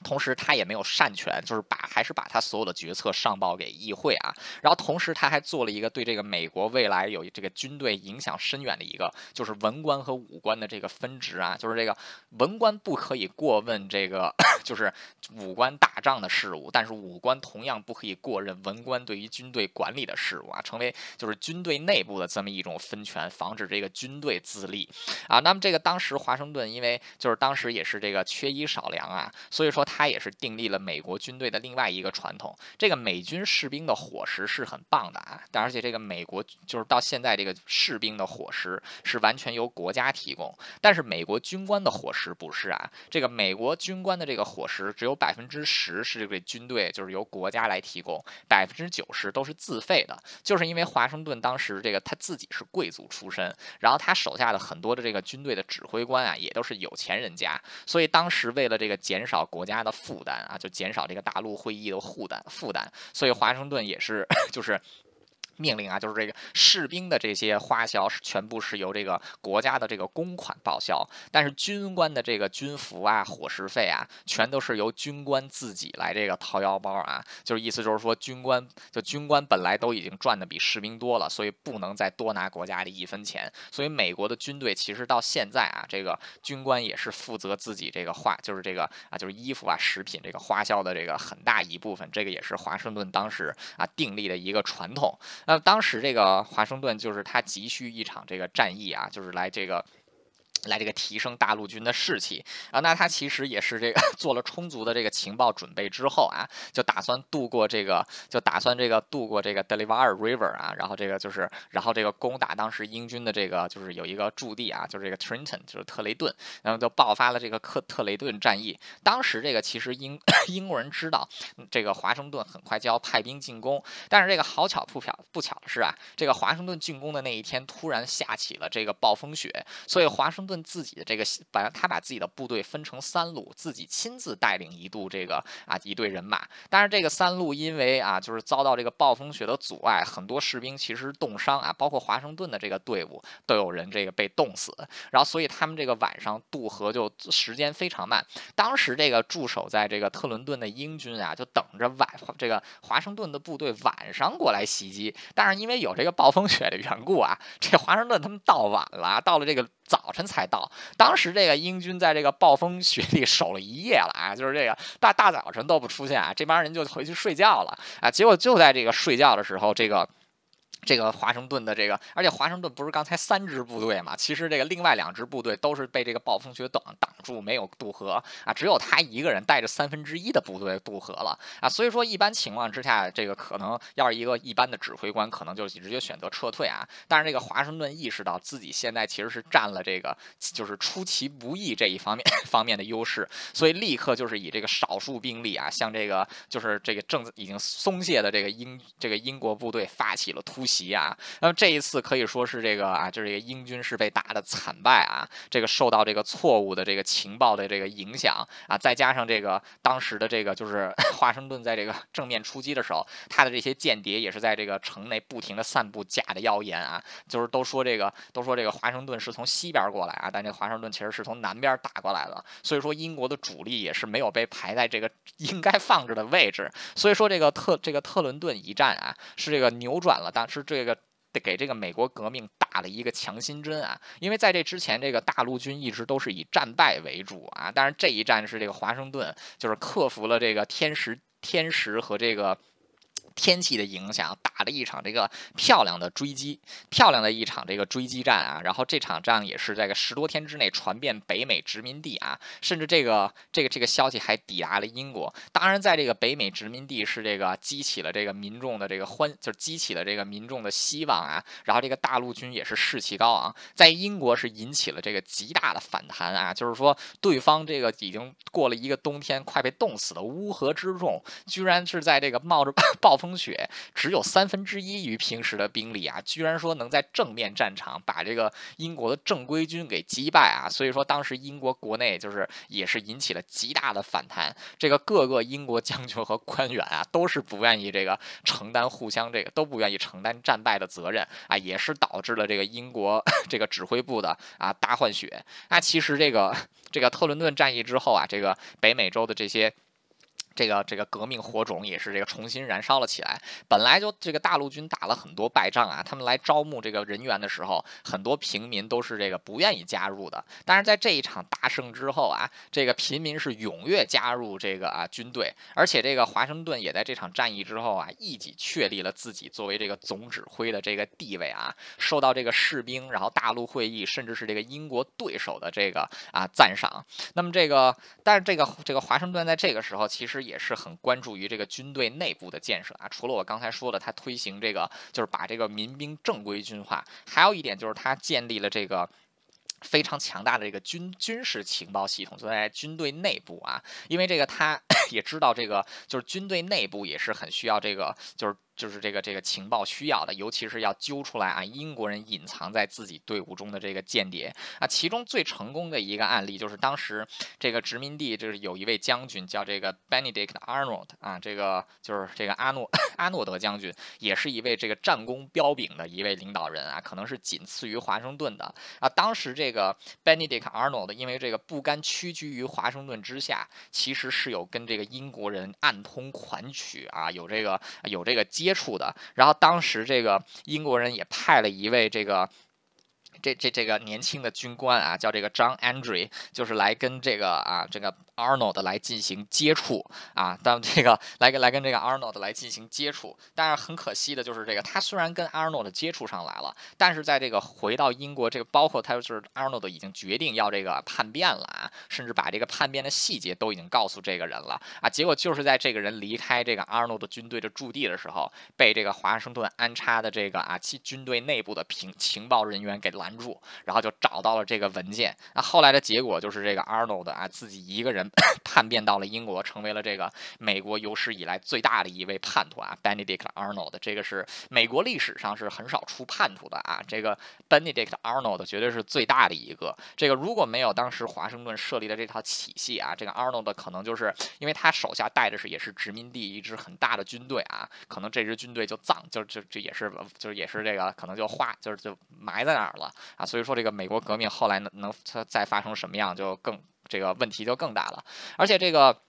同时，他也没有擅权，就是把还是把他所有的决策上报给议会啊。然后，同时他还做了一个对这个美国未来有这个军队影响深远的一个，就是文官和武官的这个分职啊。就是这个文官不可以过问这个，就是武官打仗的事务，但是武官同样不可以过任文官对于军队管理的事务啊。成为就是军队内部的这么一种分权，防止这个军队自立啊。那么这个当时华盛顿因为就是当时也是这个缺衣少粮啊，所以说。他也是订立了美国军队的另外一个传统，这个美军士兵的伙食是很棒的啊，但而且这个美国就是到现在这个士兵的伙食是完全由国家提供，但是美国军官的伙食不是啊，这个美国军官的这个伙食只有百分之十是这个军队就是由国家来提供，百分之九十都是自费的，就是因为华盛顿当时这个他自己是贵族出身，然后他手下的很多的这个军队的指挥官啊也都是有钱人家，所以当时为了这个减少国家。的负担啊，就减少这个大陆会议的负担负担，所以华盛顿也是 就是。命令啊，就是这个士兵的这些花销是全部是由这个国家的这个公款报销，但是军官的这个军服啊、伙食费啊，全都是由军官自己来这个掏腰包啊。就是意思就是说，军官就军官本来都已经赚的比士兵多了，所以不能再多拿国家的一分钱。所以美国的军队其实到现在啊，这个军官也是负责自己这个花，就是这个啊，就是衣服啊、食品这个花销的这个很大一部分。这个也是华盛顿当时啊订立的一个传统。那当时这个华盛顿就是他急需一场这个战役啊，就是来这个。来这个提升大陆军的士气。啊，那他其实也是这个 做了充足的这个情报准备之后啊，就打算渡过这个，就打算这个渡过这个 Delaware River 啊，然后这个就是，然后这个攻打当时英军的这个就是有一个驻地啊，就是这个 Trenton，就是特雷顿，然后就爆发了这个克特雷顿战役。当时这个其实英 英国人知道这个华盛顿很快就要派兵进攻，但是这个好巧不巧不巧的是啊，这个华盛顿进攻的那一天突然下起了这个暴风雪，所以华盛盛顿。自己的这个把他把自己的部队分成三路，自己亲自带领一度这个啊一队人马。但是这个三路因为啊就是遭到这个暴风雪的阻碍，很多士兵其实冻伤啊，包括华盛顿的这个队伍都有人这个被冻死。然后所以他们这个晚上渡河就时间非常慢。当时这个驻守在这个特伦顿的英军啊，就等着晚这个华盛顿的部队晚上过来袭击。但是因为有这个暴风雪的缘故啊，这华盛顿他们到晚了，到了这个。早晨才到，当时这个英军在这个暴风雪里守了一夜了啊，就是这个大大早晨都不出现啊，这帮人就回去睡觉了啊，结果就在这个睡觉的时候，这个。这个华盛顿的这个，而且华盛顿不是刚才三支部队嘛？其实这个另外两支部队都是被这个暴风雪挡挡住，没有渡河啊。只有他一个人带着三分之一的部队渡河了啊。所以说，一般情况之下，这个可能要是一个一般的指挥官，可能就直接选择撤退啊。但是这个华盛顿意识到自己现在其实是占了这个就是出其不意这一方面 方面的优势，所以立刻就是以这个少数兵力啊，向这个就是这个正已经松懈的这个英这个英国部队发起了突袭。袭啊，那么这一次可以说是这个啊，就是这个英军是被打的惨败啊，这个受到这个错误的这个情报的这个影响啊，再加上这个当时的这个就是 华盛顿在这个正面出击的时候，他的这些间谍也是在这个城内不停的散布假的谣言啊，就是都说这个都说这个华盛顿是从西边过来啊，但这华盛顿其实是从南边打过来的，所以说英国的主力也是没有被排在这个 应该放着的位置，所以说这个特这个特伦顿一战啊，是这个扭转了当时。这个给这个美国革命打了一个强心针啊！因为在这之前，这个大陆军一直都是以战败为主啊。但是这一战是这个华盛顿就是克服了这个天时天时和这个。天气的影响，打了一场这个漂亮的追击，漂亮的一场这个追击战啊。然后这场仗也是这个十多天之内传遍北美殖民地啊，甚至这个这个这个消息还抵达了英国。当然，在这个北美殖民地是这个激起了这个民众的这个欢，就是激起了这个民众的希望啊。然后这个大陆军也是士气高昂，在英国是引起了这个极大的反弹啊。就是说，对方这个已经过了一个冬天，快被冻死的乌合之众，居然是在这个冒着 暴。风雪只有三分之一于平时的兵力啊，居然说能在正面战场把这个英国的正规军给击败啊！所以说当时英国国内就是也是引起了极大的反弹，这个各个英国将军和官员啊都是不愿意这个承担互相这个都不愿意承担战败的责任啊，也是导致了这个英国 这个指挥部的啊大换血。那其实这个这个特伦顿战役之后啊，这个北美洲的这些。这个这个革命火种也是这个重新燃烧了起来。本来就这个大陆军打了很多败仗啊，他们来招募这个人员的时候，很多平民都是这个不愿意加入的。但是在这一场大胜之后啊，这个平民是踊跃加入这个啊军队，而且这个华盛顿也在这场战役之后啊，一举确立了自己作为这个总指挥的这个地位啊，受到这个士兵，然后大陆会议，甚至是这个英国对手的这个啊赞赏。那么这个，但是这个这个华盛顿在这个时候其实。也是很关注于这个军队内部的建设啊。除了我刚才说的，他推行这个，就是把这个民兵正规军化，还有一点就是他建立了这个非常强大的这个军军事情报系统，就在军队内部啊。因为这个他 也知道，这个就是军队内部也是很需要这个，就是就是这个这个情报需要的，尤其是要揪出来啊，英国人隐藏在自己队伍中的这个间谍啊。其中最成功的一个案例就是当时这个殖民地就是有一位将军叫这个 Benedict Arnold 啊，这个就是这个阿诺 阿诺德将军，也是一位这个战功彪炳的一位领导人啊，可能是仅次于华盛顿的啊。当时这个 Benedict Arnold 因为这个不甘屈居于华盛顿之下，其实是有跟这个英国人暗通款曲啊，有这个有这个。接触的，然后当时这个英国人也派了一位这个。这这这个年轻的军官啊，叫这个 John Andre，就是来跟这个啊这个 Arnold 来进行接触啊，当这个来跟来跟这个 Arnold 来进行接触，但是很可惜的就是这个他虽然跟 Arnold 接触上来了，但是在这个回到英国这个包括他就是 Arnold 已经决定要这个叛变了啊，甚至把这个叛变的细节都已经告诉这个人了。啊，结果就是在这个人离开这个 Arnold 军队的驻地的时候，被这个华盛顿安插的这个啊其军队内部的情情报人员给拦。住，然后就找到了这个文件。那后来的结果就是这个 Arnold 啊，自己一个人 叛变到了英国，成为了这个美国有史以来最大的一位叛徒啊，Benedict Arnold。这个是美国历史上是很少出叛徒的啊，这个 Benedict Arnold 绝对是最大的一个。这个如果没有当时华盛顿设立的这套体系啊，这个 Arnold 可能就是因为他手下带的是也是殖民地一支很大的军队啊，可能这支军队就葬就就就也是就也是这个可能就化就是就埋在那儿了。啊，所以说这个美国革命后来能能再发生什么样，就更这个问题就更大了。而且这个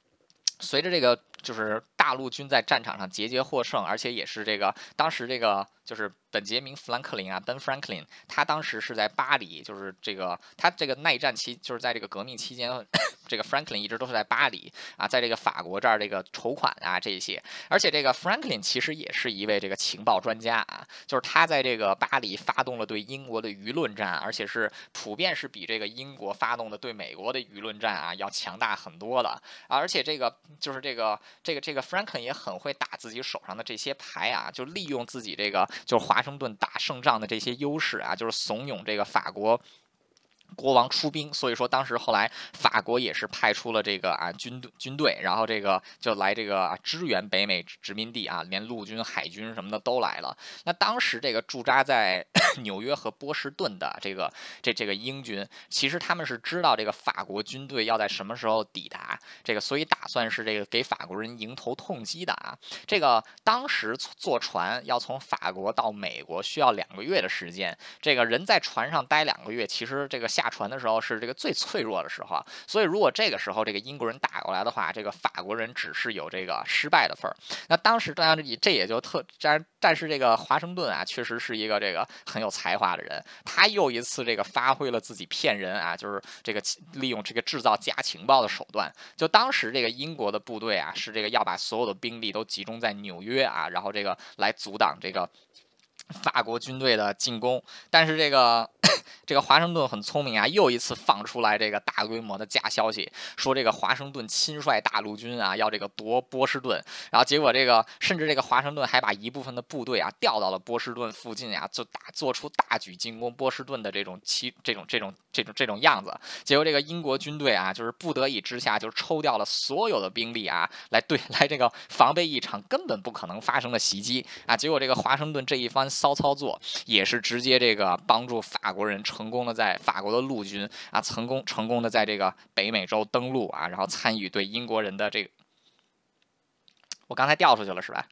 随着这个就是大陆军在战场上节节获胜，而且也是这个当时这个就是。本杰明·富兰克林啊，Ben Franklin，他当时是在巴黎，就是这个他这个内战期，就是在这个革命期间，这个 Franklin 一直都是在巴黎啊，在这个法国这儿这个筹款啊这些，而且这个 Franklin 其实也是一位这个情报专家啊，就是他在这个巴黎发动了对英国的舆论战，而且是普遍是比这个英国发动的对美国的舆论战啊要强大很多的，而且这个就是这个这个这个，Franken 也很会打自己手上的这些牌啊，就利用自己这个就是。华盛顿打胜仗的这些优势啊，就是怂恿这个法国。国王出兵，所以说当时后来法国也是派出了这个啊军队军队，然后这个就来这个支援北美殖民地啊，连陆军、海军什么的都来了。那当时这个驻扎在 纽约和波士顿的这个这这个英军，其实他们是知道这个法国军队要在什么时候抵达，这个所以打算是这个给法国人迎头痛击的啊。这个当时坐船要从法国到美国需要两个月的时间，这个人在船上待两个月，其实这个下。下船的时候是这个最脆弱的时候啊，所以如果这个时候这个英国人打过来的话，这个法国人只是有这个失败的份儿。那当时当然这这也就特，但但是这个华盛顿啊，确实是一个这个很有才华的人，他又一次这个发挥了自己骗人啊，就是这个利用这个制造假情报的手段。就当时这个英国的部队啊，是这个要把所有的兵力都集中在纽约啊，然后这个来阻挡这个。法国军队的进攻，但是这个 这个华盛顿很聪明啊，又一次放出来这个大规模的假消息，说这个华盛顿亲率大陆军啊要这个夺波士顿，然后结果这个甚至这个华盛顿还把一部分的部队啊调到了波士顿附近啊，就打做出大举进攻波士顿的这种其这种这种这种这种样子，结果这个英国军队啊就是不得已之下就抽调了所有的兵力啊来对 来这个防备一场根本不可能发生的袭击。啊，结果这个华盛顿这一番。骚操作也是直接这个帮助法国人成功的在法国的陆军啊成功成功的在这个北美洲登陆啊，然后参与对英国人的这个，我刚才掉出去了是吧？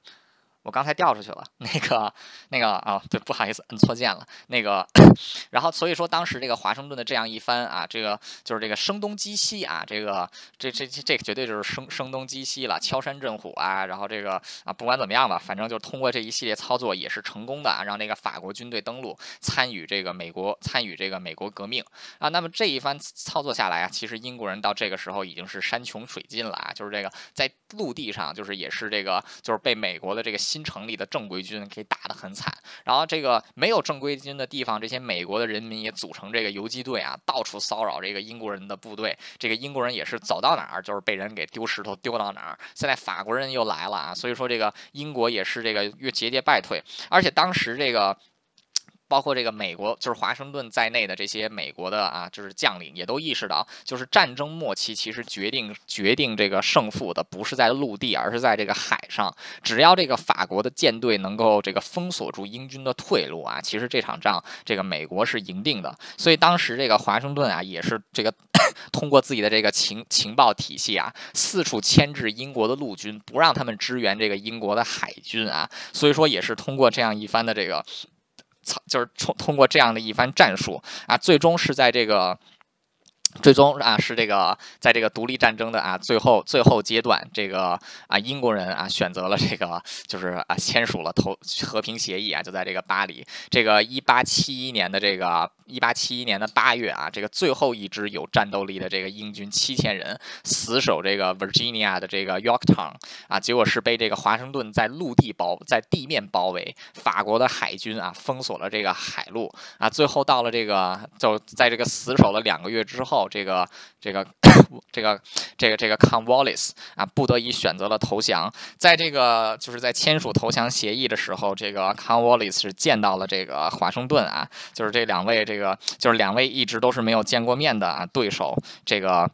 我刚才掉出去了，那个，那个啊，对，不好意思，摁错键了。那个，然后所以说当时这个华盛顿的这样一番啊，这个就是这个声东击西啊，这个这这这绝对就是声声东击西了，敲山震虎啊。然后这个啊，不管怎么样吧，反正就通过这一系列操作也是成功的啊，让这个法国军队登陆，参与这个美国参与这个美国革命啊。那么这一番操作下来啊，其实英国人到这个时候已经是山穷水尽了啊，就是这个在陆地上就是也是这个就是被美国的这个。新成立的正规军给打得很惨，然后这个没有正规军的地方，这些美国的人民也组成这个游击队啊，到处骚扰这个英国人的部队。这个英国人也是走到哪儿就是被人给丢石头丢到哪儿。现在法国人又来了啊，所以说这个英国也是这个越节节败退，而且当时这个。包括这个美国，就是华盛顿在内的这些美国的啊，就是将领也都意识到，就是战争末期其实决定决定这个胜负的不是在陆地，而是在这个海上。只要这个法国的舰队能够这个封锁住英军的退路啊，其实这场仗这个美国是赢定的。所以当时这个华盛顿啊，也是这个通过自己的这个情情报体系啊，四处牵制英国的陆军，不让他们支援这个英国的海军啊。所以说也是通过这样一番的这个。就是通通过这样的一番战术啊，最终是在这个。最终啊，是这个在这个独立战争的啊最后最后阶段，这个啊英国人啊选择了这个就是啊签署了投和平协议啊，就在这个巴黎，这个一八七一年的这个一八七一年的八月啊，这个最后一支有战斗力的这个英军七千人死守这个 Virginia 的这个 Yorktown 啊，结果是被这个华盛顿在陆地包在地面包围，法国的海军啊封锁了这个海路啊，最后到了这个就在这个死守了两个月之后。这个这个这个这个这个 Conwallis 啊，不得已选择了投降。在这个就是在签署投降协议的时候，这个 Conwallis 是见到了这个华盛顿啊，就是这两位这个就是两位一直都是没有见过面的啊对手，这个。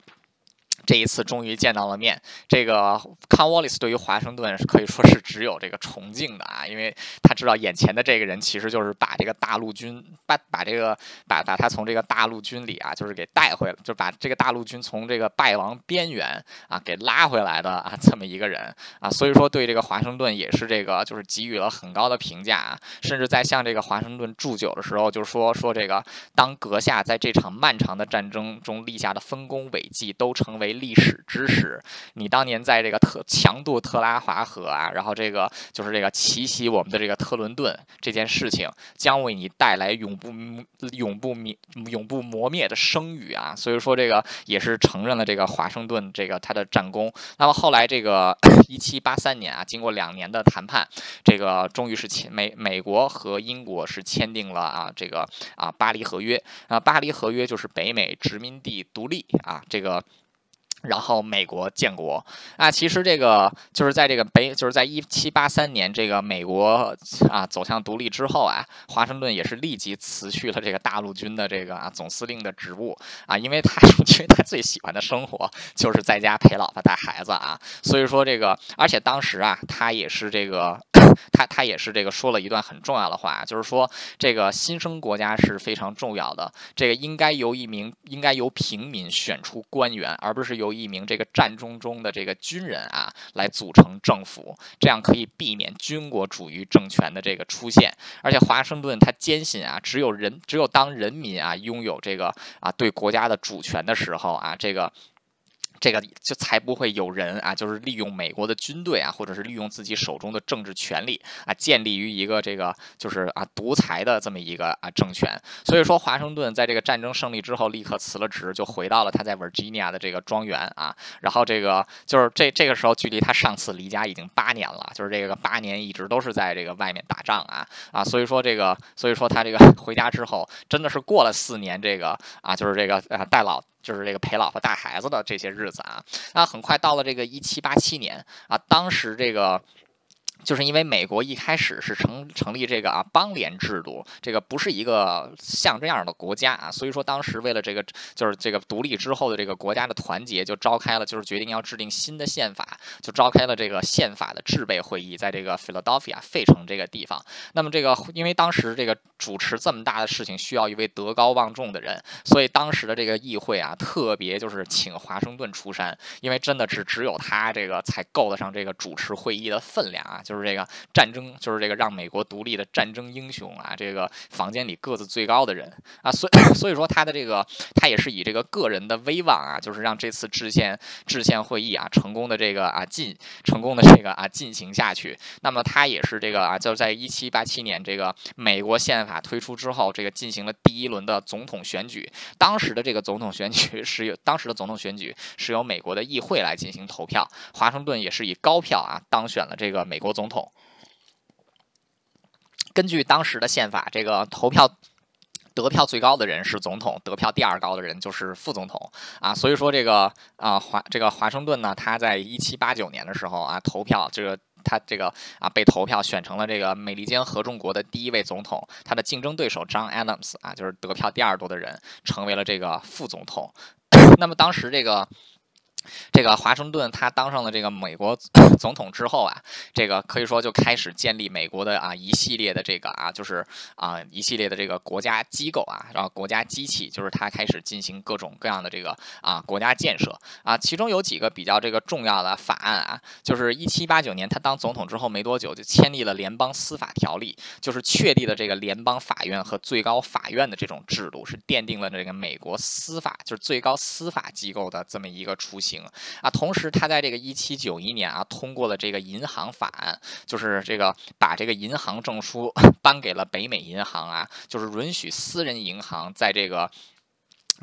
这一次终于见到了面，这个康沃利斯对于华盛顿是可以说是只有这个崇敬的啊，因为他知道眼前的这个人其实就是把这个大陆军把把这个把把他从这个大陆军里啊，就是给带回来，就把这个大陆军从这个败亡边缘啊给拉回来的啊这么一个人啊，所以说对这个华盛顿也是这个就是给予了很高的评价啊，甚至在向这个华盛顿祝酒的时候，就说说这个当阁下在这场漫长的战争中立下的丰功伟绩都成为。历史知识，你当年在这个特强渡特拉华河啊，然后这个就是这个奇袭我们的这个特伦顿这件事情，将为你带来永不永不灭永不磨灭的声誉啊！所以说这个也是承认了这个华盛顿这个他的战功。那么后来这个一七八三年啊，经过两年的谈判，这个终于是签美美国和英国是签订了啊这个啊巴黎合约啊巴黎合约就是北美殖民地独立啊这个。然后美国建国啊，其实这个就是在这个北，就是在一七八三年，这个美国啊走向独立之后啊，华盛顿也是立即辞去了这个大陆军的这个啊总司令的职务啊，因为他 因为他最喜欢的生活就是在家陪老婆带孩子啊，所以说这个，而且当时啊，他也是这个。他他也是这个说了一段很重要的话，就是说这个新生国家是非常重要的，这个应该由一名应该由平民选出官员，而不是由由一名这个战中中的这个军人啊来组成政府，这样可以避免军国主义政权的这个出现。而且华盛顿他坚信啊，只有人只有当人民啊拥有这个啊对国家的主权的时候啊，这个。这个就才不会有人啊，就是利用美国的军队啊，或者是利用自己手中的政治权力啊，建立于一个这个就是啊独裁的这么一个啊政权。所以说，华盛顿在这个战争胜利之后，立刻辞了职，就回到了他在 Virginia 的这个庄园啊。然后这个就是这这个时候，距离他上次离家已经八年了，就是这个八年一直都是在这个外面打仗啊啊。所以说这个，所以说他这个 回家之后，真的是过了四年这个啊，就是这个啊带老。就是这个陪老婆带孩子的这些日子啊，那很快到了这个一七八七年啊，当时这个。就是因为美国一开始是成成立这个啊邦联制度，这个不是一个像这样的国家啊，所以说当时为了这个就是这个独立之后的这个国家的团结，就召开了就是决定要制定新的宪法，就召开了这个宪法的制备会议，在这个 Philadelphia 费城这个地方。那么这个因为当时这个主持这么大的事情需要一位德高望重的人，所以当时的这个议会啊特别就是请华盛顿出山，因为真的是只有他这个才够得上这个主持会议的分量啊，就是。就是这个战争，就是这个让美国独立的战争英雄啊！这个房间里个子最高的人啊，所以 所以说他的这个他也是以这个个人的威望啊，就是让这次制宪制宪会议啊成功的这个啊进成功的这个啊进行下去。那么他也是这个啊，就是在一七八七年这个美国宪法推出之后，这个进行了第一轮的总统选举。当时的这个总统选举 是由当时的总统选举是由美国的议会来进行投票，华盛顿也是以高票啊当选了这个美国总统。总统根据当时的宪法，这个投票得票最高的人是总统，得票第二高的人就是副总统啊。所以说，这个啊华这个华盛顿呢，他在一七八九年的时候啊投票这个。他这个啊被投票选成了这个美利坚合众国的第一位总统，他的竞争对手 John Adams 啊，就是得票第二多的人，成为了这个副总统。那么当时这个。这个华盛顿他当上了这个美国 总统之后啊，这个可以说就开始建立美国的啊一系列的这个啊就是啊一系列的这个国家机构啊，然后国家机器，就是他开始进行各种各样的这个啊国家建设啊，其中有几个比较这个重要的法案啊，就是一七八九年他当总统之后没多久就签立了联邦司法条例，就是确立了这个联邦法院和最高法院的这种制度，是奠定了这个美国司法就是最高司法机构的这么一个雏形。啊，同时他在这个一七九一年啊，通过了这个银行法案，就是这个把这个银行证书 颁给了北美银行啊，就是允许私人银行在这个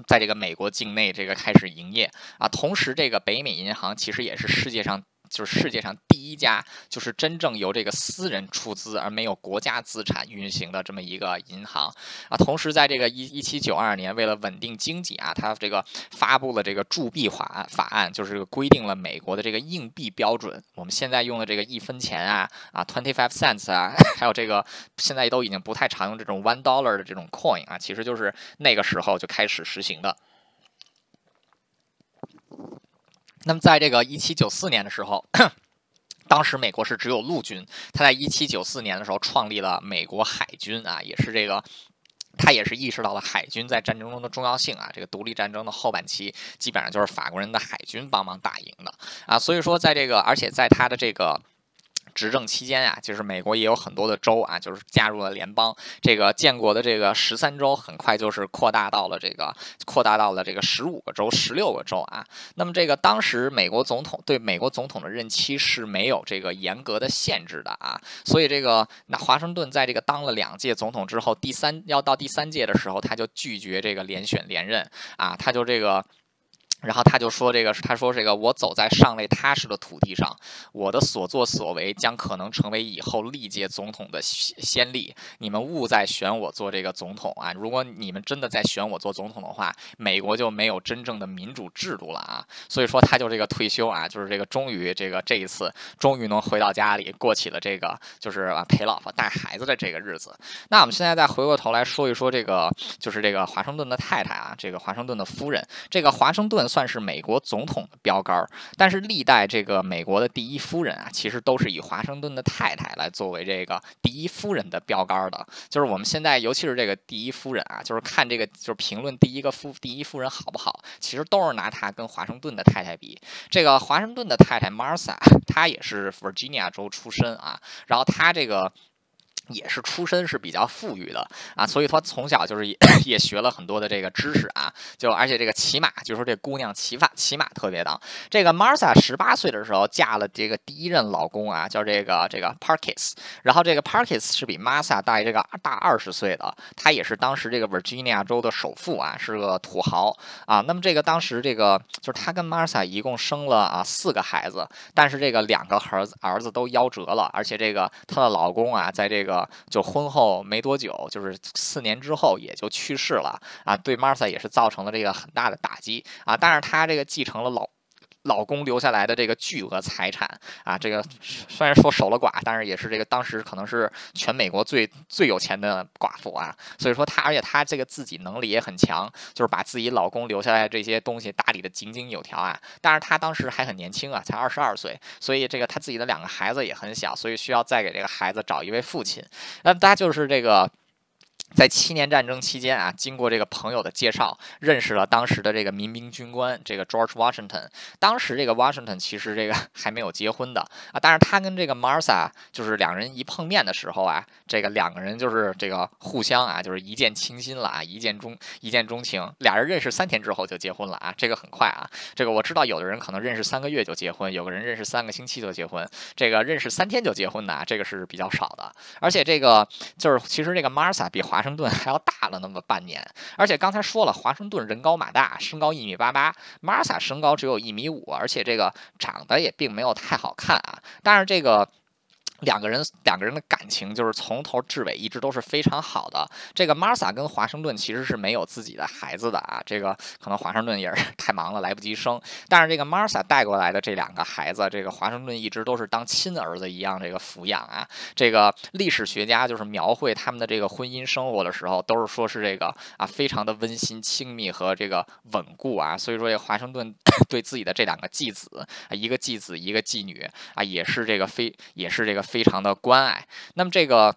在这个美国境内这个开始营业啊。同时，这个北美银行其实也是世界上。就是世界上第一家，就是真正由这个私人出资而没有国家资产运行的这么一个银行啊。同时，在这个一一七九二年，为了稳定经济啊，它这个发布了这个铸币法法案，就是规定了美国的这个硬币标准。我们现在用的这个一分钱啊啊，twenty five cents 啊，还有这个现在都已经不太常用这种 one dollar 的这种 coin 啊，其实就是那个时候就开始实行的。那么，在这个一七九四年的时候，当时美国是只有陆军。他在一七九四年的时候创立了美国海军啊，也是这个，他也是意识到了海军在战争中的重要性啊。这个独立战争的后半期，基本上就是法国人的海军帮忙打赢的啊。所以说，在这个，而且在他的这个。执政期间啊，就是美国也有很多的州啊，就是加入了联邦。这个建国的这个十三州，很快就是扩大到了这个扩大到了这个十五个州、十六个州啊。那么这个当时美国总统对美国总统的任期是没有这个严格的限制的啊，所以这个那华盛顿在这个当了两届总统之后，第三要到第三届的时候，他就拒绝这个连选连任啊，他就这个。然后他就说：“这个，他说这个，我走在上位踏实的土地上，我的所作所为将可能成为以后历届总统的先例。你们勿再选我做这个总统啊！如果你们真的在选我做总统的话，美国就没有真正的民主制度了啊！所以说，他就这个退休啊，就是这个终于这个这一次终于能回到家里过起了这个就是陪老婆带孩子的这个日子。那我们现在再回过头来说一说这个，就是这个华盛顿的太太啊，这个华盛顿的夫人，这个华盛顿。”算是美国总统的标杆儿，但是历代这个美国的第一夫人啊，其实都是以华盛顿的太太来作为这个第一夫人的标杆儿的。就是我们现在，尤其是这个第一夫人啊，就是看这个，就是评论第一个夫第一夫人好不好，其实都是拿她跟华盛顿的太太比。这个华盛顿的太太 Martha，她也是 Virginia 州出身啊，然后她这个。也是出身是比较富裕的啊，所以她从小就是也 也学了很多的这个知识啊，就而且这个骑马，就说这姑娘骑法骑马特别的。这个 Martha 十八岁的时候嫁了这个第一任老公啊，叫这个这个 Parkes，然后这个 Parkes 是比 Martha 大这个大二十岁的，他也是当时这个 Virginia 州的首富啊，是个土豪啊。那么这个当时这个就是他跟 Martha 一共生了啊四个孩子，但是这个两个儿子儿子都夭折了，而且这个她的老公啊，在这个就婚后没多久，就是四年之后也就去世了啊，对 Martha 也是造成了这个很大的打击啊。但是他这个继承了老。老公留下来的这个巨额财产啊，这个虽然说守了寡，但是也是这个当时可能是全美国最最有钱的寡妇啊。所以说她，而且她这个自己能力也很强，就是把自己老公留下来这些东西打理的井井有条啊。但是她当时还很年轻啊，才二十二岁，所以这个她自己的两个孩子也很小，所以需要再给这个孩子找一位父亲。那她就是这个。在七年战争期间啊，经过这个朋友的介绍，认识了当时的这个民兵军官这个 George Washington。当时这个 Washington 其实这个 还没有结婚的啊，但是他跟这个 Martha 就是两人一碰面的时候啊，这个两个人就是这个互相啊，就是一见倾心了啊，一见钟一见钟情。俩人认识三天之后就结婚了啊，这个很快啊。这个我知道有的人可能认识三个月就结婚，有个人认识三个星期就结婚，这个认识三天就结婚的啊这个是比较少的。而且这个就是其实这个 Martha 比华。华盛顿还要大了那么半年，而且刚才说了，华盛顿人高马大，身高一米八八，Martha 身高只有一米五，而且这个长得也并没有太好看啊。但是这个。两个人两个人的感情就是从头至尾一直都是非常好的。这个 Martha 跟华盛顿其实是没有自己的孩子的啊，这个可能华盛顿也是 太忙了来不及生。但是这个 Martha 带过来的这两个孩子，这个华盛顿一直都是当亲儿子一样这个抚养啊。这个历史学家就是描绘他们的这个婚姻生活的时候，都是说是这个啊非常的温馨、亲密和这个稳固啊。所以说这个华盛顿 对自己的这两个继子啊，一个继子一个继女啊，也是这个非也是这个。非常的关爱，那么这个。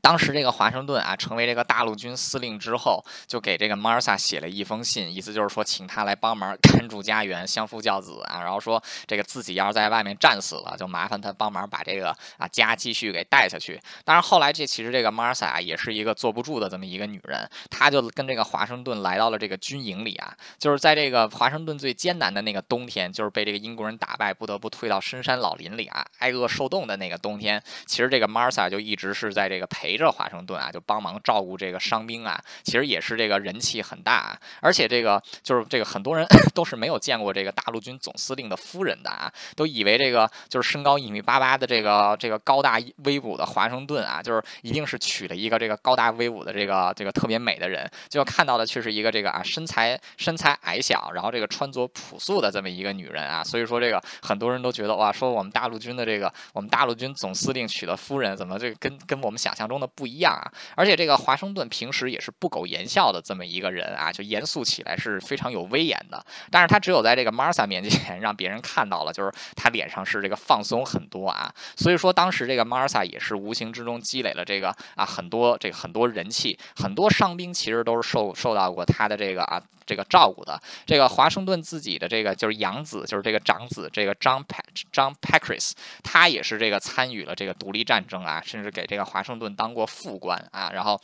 当时这个华盛顿啊，成为这个大陆军司令之后，就给这个 Martha 写了一封信，意思就是说，请他来帮忙 看住家园，相夫教子啊。然后说，这个自己要是在外面战死了，就麻烦他帮忙把这个啊家继续给带下去。当然后来这其实这个 Martha 啊，也是一个坐不住的这么一个女人，她就跟这个华盛顿来到了这个军营里啊，就是在这个华盛顿最艰难的那个冬天，就是被这个英国人打败，不得不退到深山老林里啊，挨饿受冻的那个冬天，其实这个 Martha 就一直是在这个。陪着华盛顿啊，就帮忙照顾这个伤兵啊，其实也是这个人气很大啊。而且这个就是这个很多人 都是没有见过这个大陆军总司令的夫人的啊，都以为这个就是身高一米八八的这个这个高大威武的华盛顿啊，就是一定是娶了一个这个高大威武的这个这个特别美的人，就看到的却是一个这个啊身材身材矮小，然后这个穿着朴素的这么一个女人啊。所以说这个很多人都觉得哇，说我们大陆军的这个我们大陆军总司令娶的夫人怎么这个跟跟我们想象。中的不一样啊，而且这个华盛顿平时也是不苟言笑的这么一个人啊，就严肃起来是非常有威严的。但是他只有在这个 Martha 面前让别人看到了，就是他脸上是这个放松很多啊。所以说当时这个 Martha 也是无形之中积累了这个啊很多这个很多人气，很多伤兵其实都是受受到过他的这个啊。这个照顾的这个华盛顿自己的这个就是养子，就是这个长子，这个 John John Pacris，他也是这个参与了这个独立战争啊，甚至给这个华盛顿当过副官啊，然后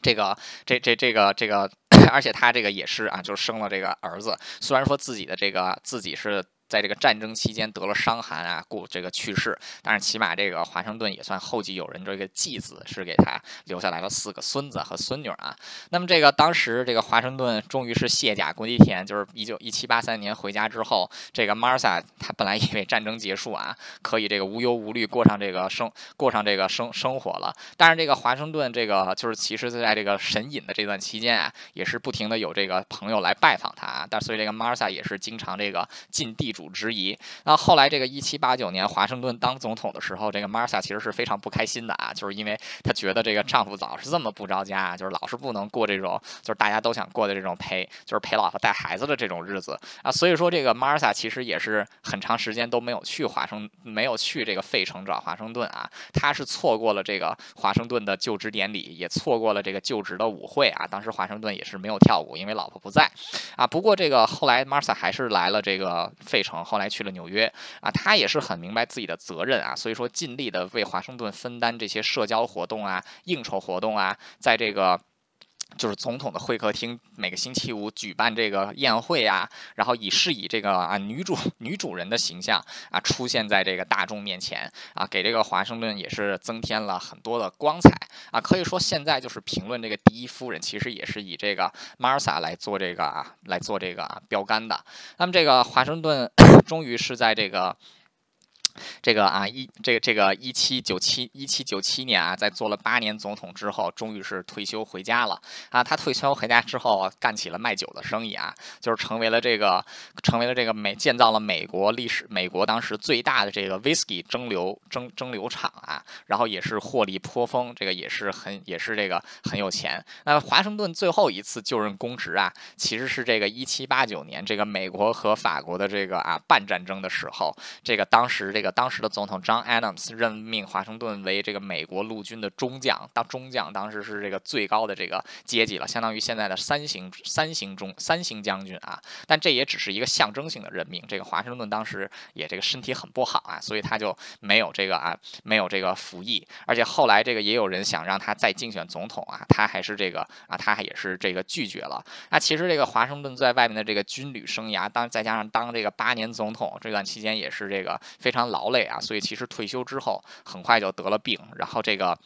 这个这这这个这个，而且他这个也是啊，就生了这个儿子，虽然说自己的这个自己是。在这个战争期间得了伤寒啊，故这个去世。但是起码这个华盛顿也算后继有人，这个继子是给他留下来了四个孙子和孙女啊。那么这个当时这个华盛顿终于是卸甲归田，就是一九一七八三年回家之后，这个 Martha 他本来以为战争结束啊，可以这个无忧无虑过上这个生过上这个生生活了。但是这个华盛顿这个就是其实在这个神隐的这段期间啊，也是不停的有这个朋友来拜访他啊。但所以这个 Martha 也是经常这个尽地主。质疑。那后来这个一七八九年华盛顿当总统的时候，这个 Martha 其实是非常不开心的啊，就是因为她觉得这个丈夫老是这么不着家，就是老是不能过这种就是大家都想过的这种陪就是陪老婆带孩子的这种日子啊。所以说这个 Martha 其实也是很长时间都没有去华盛没有去这个费城找华盛顿啊。她是错过了这个华盛顿的就职典礼，也错过了这个就职的舞会啊。当时华盛顿也是没有跳舞，因为老婆不在啊。不过这个后来 Martha 还是来了这个费城。后来去了纽约啊，他也是很明白自己的责任啊，所以说尽力的为华盛顿分担这些社交活动啊、应酬活动啊，在这个。就是总统的会客厅每个星期五举办这个宴会啊，然后以是以这个啊女主女主人的形象啊出现在这个大众面前啊，给这个华盛顿也是增添了很多的光彩啊。可以说现在就是评论这个第一夫人，其实也是以这个 Martha 来做这个啊来做这个啊标杆的。那么这个华盛顿 终于是在这个。这个啊，一这个这个一七九七一七九七年啊，在做了八年总统之后，终于是退休回家了啊。他退休回家之后，干起了卖酒的生意啊，就是成为了这个成为了这个美建造了美国历史美国当时最大的这个 whisky 蒸馏蒸蒸馏厂啊，然后也是获利颇丰，这个也是很也是这个很有钱。那华盛顿最后一次就任公职啊，其实是这个一七八九年，这个美国和法国的这个啊半战争的时候，这个当时这。这个当时的总统 John Adams 任命华盛顿为这个美国陆军的中将，当中将当时是这个最高的这个阶级了，相当于现在的三星三星中三星将军啊。但这也只是一个象征性的任命。这个华盛顿当时也这个身体很不好啊，所以他就没有这个啊没有这个服役。而且后来这个也有人想让他再竞选总统啊，他还是这个啊他也是这个拒绝了。那其实这个华盛顿在外面的这个军旅生涯，当再加上当这个八年总统这段期间，也是这个非常。劳累啊，所以其实退休之后很快就得了病，然后这个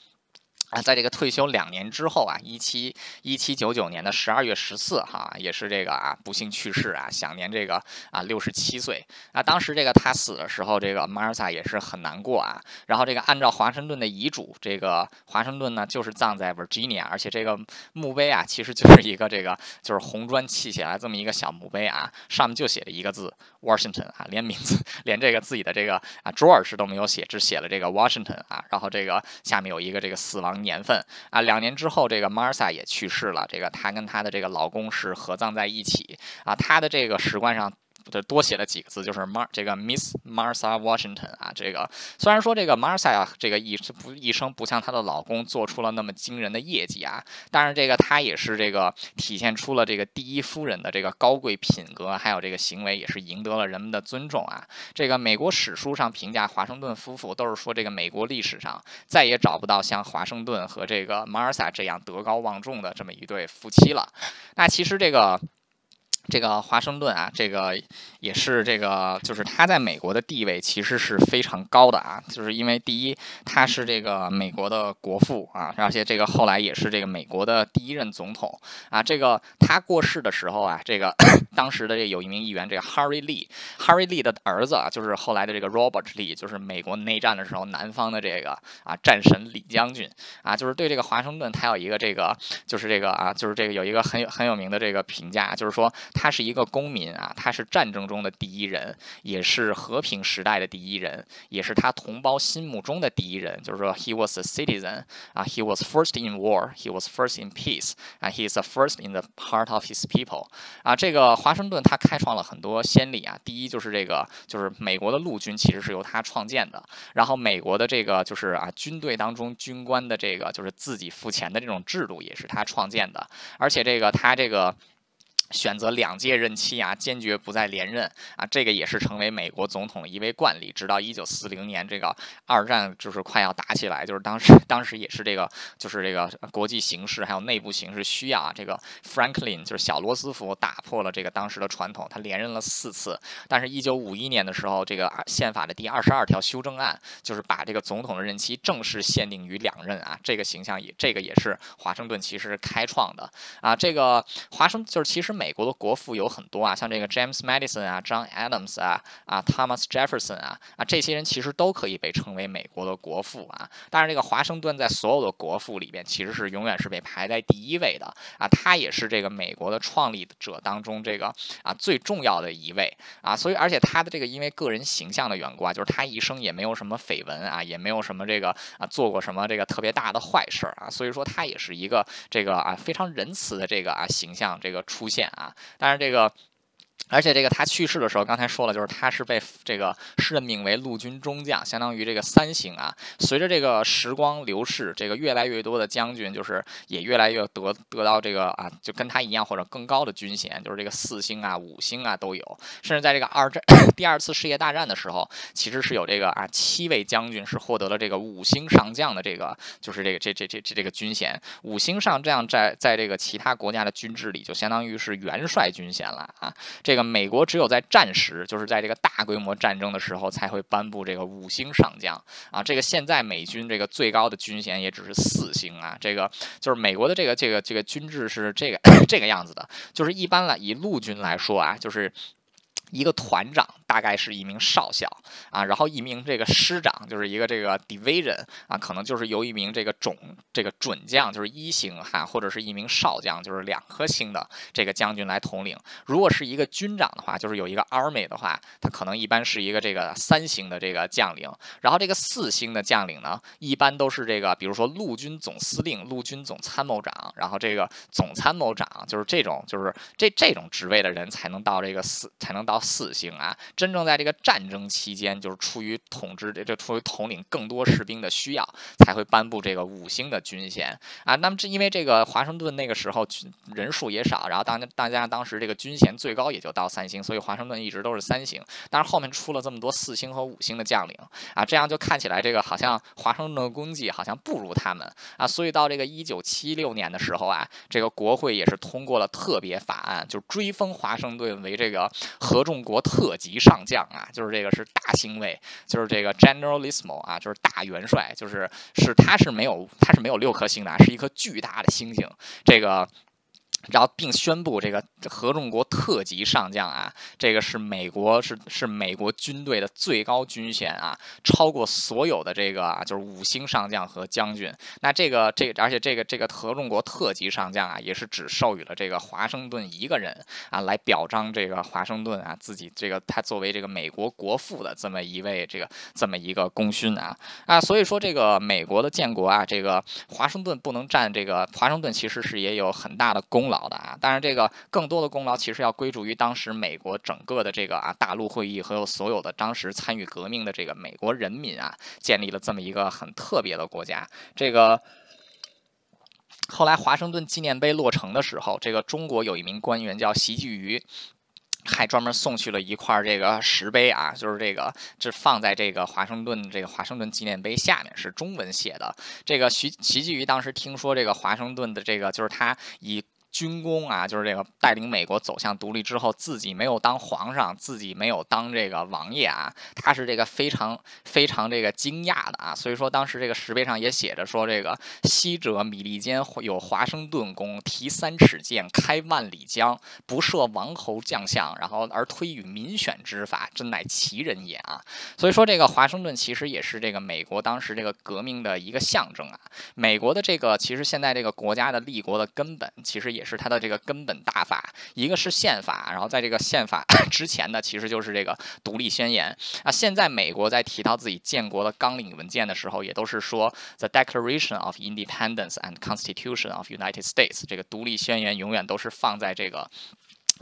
啊，在这个退休两年之后啊，一七一七九九年的十二月十四号，也是这个啊不幸去世啊，享年这个啊六十七岁。啊，当时这个他死的时候，这个 Martha 也是很难过啊。然后这个按照华盛顿的遗嘱，这个华盛顿呢就是葬在 Virginia，而且这个墓碑啊，其实就是一个这个就是红砖砌起来这么一个小墓碑啊，上面就写了一个字 Washington 啊，连名字连这个自己的这个啊 George 都没有写，只写了这个 Washington 啊。然后这个下面有一个这个死亡。年份啊，两年之后，这个 Martha 也去世了。这个她跟她的这个老公是合葬在一起啊。她的这个石棺上。这多写了几个字，就是 Mar 这个 Miss Martha Washington 啊，这个虽然说这个 Martha 啊，这个一不一生不像她的老公做出了那么惊人的业绩啊，但是这个她也是这个体现出了这个第一夫人的这个高贵品格，还有这个行为，也是赢得了人们的尊重啊。这个美国史书上评价华盛顿夫妇，都是说这个美国历史上再也找不到像华盛顿和这个 Martha 这样德高望重的这么一对夫妻了。那其实这个。这个华盛顿啊，这个也是这个，就是他在美国的地位其实是非常高的啊，就是因为第一，他是这个美国的国父啊，而且这个后来也是这个美国的第一任总统啊。这个他过世的时候啊，这个 当时的这有一名议员，这个 Harry Lee，Harry Lee 的儿子啊，就是后来的这个 Robert Lee，就是美国内战的时候南方的这个啊战神李将军啊，就是对这个华盛顿他有一个这个，就是这个啊，就是这个有一个很有很有名的这个评价，就是说。他是一个公民啊，他是战争中的第一人，也是和平时代的第一人，也是他同胞心目中的第一人。就是说，he was a citizen 啊，he was first in war，he was first in peace，啊，he is the first in the heart of his people。啊，这个华盛顿他开创了很多先例啊。第一就是这个，就是美国的陆军其实是由他创建的。然后美国的这个就是啊，军队当中军官的这个就是自己付钱的这种制度也是他创建的。而且这个他这个。选择两届任期啊，坚决不再连任啊，这个也是成为美国总统的一位惯例。直到一九四零年，这个二战就是快要打起来，就是当时当时也是这个，就是这个国际形势还有内部形势需要啊，这个 Franklin 就是小罗斯福打破了这个当时的传统，他连任了四次。但是，一九五一年的时候，这个宪法的第二十二条修正案就是把这个总统的任期正式限定于两任啊，这个形象也这个也是华盛顿其实开创的啊，这个华盛就是其实。美国的国父有很多啊，像这个 James Madison 啊、John Adams 啊、啊 Thomas Jefferson 啊啊，这些人其实都可以被称为美国的国父啊。但是这个华盛顿在所有的国父里边，其实是永远是被排在第一位的啊。他也是这个美国的创立者当中这个啊最重要的一位啊。所以，而且他的这个因为个人形象的缘故啊，就是他一生也没有什么绯闻啊，也没有什么这个啊做过什么这个特别大的坏事儿啊。所以说，他也是一个这个啊非常仁慈的这个啊形象这个出现。啊，但是这个。而且这个他去世的时候，刚才说了，就是他是被这个任命为陆军中将，相当于这个三星啊。随着这个时光流逝，这个越来越多的将军就是也越来越得得到这个啊，就跟他一样或者更高的军衔，就是这个四星啊、五星啊都有。甚至在这个二战 第二次世界大战的时候，其实是有这个啊七位将军是获得了这个五星上将的这个，就是这个这这这这这个军衔。五星上将在在这个其他国家的军制里，就相当于是元帅军衔了啊。这个美国只有在战时，就是在这个大规模战争的时候，才会颁布这个五星上将啊。这个现在美军这个最高的军衔也只是四星啊。这个就是美国的这个这个这个军制是这个 这个样子的，就是一般来以陆军来说啊，就是一个团长。大概是一名少校啊，然后一名这个师长就是一个这个 division 啊，可能就是由一名这个总这个准将就是一星哈，或者是一名少将就是两颗星的这个将军来统领。如果是一个军长的话，就是有一个 army 的话，他可能一般是一个这个三星的这个将领。然后这个四星的将领呢，一般都是这个，比如说陆军总司令、陆军总参谋长，然后这个总参谋长就是这种就是这这种职位的人才能到这个四才能到四星啊。真正在这个战争期间，就是出于统治这这出于统领更多士兵的需要，才会颁布这个五星的军衔啊。那么这因为这个华盛顿那个时候人数也少，然后当大家当时这个军衔最高也就到三星，所以华盛顿一直都是三星。但是后面出了这么多四星和五星的将领啊，这样就看起来这个好像华盛顿的功绩好像不如他们啊。所以到这个一九七六年的时候啊，这个国会也是通过了特别法案，就追封华盛顿为这个合众国特级。上将啊，就是这个是大星位，就是这个 Generalissimo 啊，就是大元帅，就是是他是没有他是没有六颗星的，是一颗巨大的星星，这个。然后并宣布这个合众国特级上将啊，这个是美国是是美国军队的最高军衔啊，超过所有的这个啊就是五星上将和将军。那这个这个而且这个这个合众国特级上将啊，也是只授予了这个华盛顿一个人啊，来表彰这个华盛顿啊自己这个他作为这个美国国父的这么一位这个这么一个功勋啊啊，所以说这个美国的建国啊，这个华盛顿不能占这个华盛顿其实是也有很大的功功劳。的啊，当然这个更多的功劳其实要归属于当时美国整个的这个啊大陆会议和有所有的当时参与革命的这个美国人民啊，建立了这么一个很特别的国家。这个后来华盛顿纪念碑落成的时候，这个中国有一名官员叫席继瑜。还专门送去了一块这个石碑啊，就是这个这放在这个华盛顿这个华盛顿纪念碑下面，是中文写的。这个徐席继瑜当时听说这个华盛顿的这个就是他以。军功啊，就是这个带领美国走向独立之后，自己没有当皇上，自己没有当这个王爷啊，他是这个非常非常这个惊讶的啊。所以说当时这个石碑上也写着说，这个昔者米利坚有华盛顿公，提三尺剑，开万里江，不设王侯将相，然后而推与民选之法，真乃奇人也啊。所以说这个华盛顿其实也是这个美国当时这个革命的一个象征啊。美国的这个其实现在这个国家的立国的根本，其实也。是它的这个根本大法，一个是宪法，然后在这个宪法 之前的，其实就是这个独立宣言啊。现在美国在提到自己建国的纲领文件的时候，也都是说 The Declaration of Independence and Constitution of United States，这个独立宣言永远都是放在这个。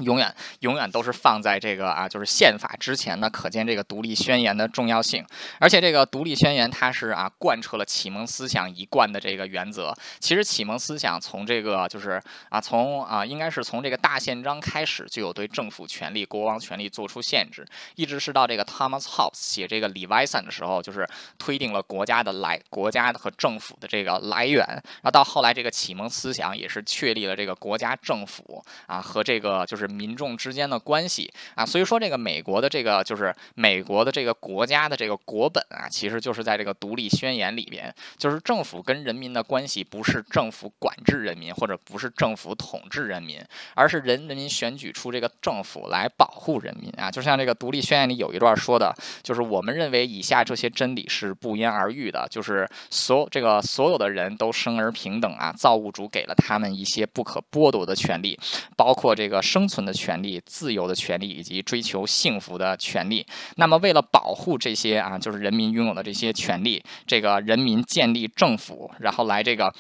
永远永远都是放在这个啊，就是宪法之前呢，可见这个独立宣言的重要性。而且这个独立宣言它是啊，贯彻了启蒙思想一贯的这个原则。其实启蒙思想从这个就是啊，从啊，应该是从这个大宪章开始就有对政府权力、国王权力做出限制，一直是到这个 Thomas Hobbes 写这个《李外散》的时候，就是推定了国家的来国家和政府的这个来源。然后到后来这个启蒙思想也是确立了这个国家政府啊和这个就是。民众之间的关系啊，所以说这个美国的这个就是美国的这个国家的这个国本啊，其实就是在这个独立宣言里边，就是政府跟人民的关系不是政府管制人民，或者不是政府统治人民，而是人人民选举出这个政府来保护人民啊。就像这个独立宣言里有一段说的，就是我们认为以下这些真理是不言而喻的，就是所有这个所有的人都生而平等啊，造物主给了他们一些不可剥夺的权利，包括这个生存。存的权利、自由的权利以及追求幸福的权利。那么，为了保护这些啊，就是人民拥有的这些权利，这个人民建立政府，然后来这个，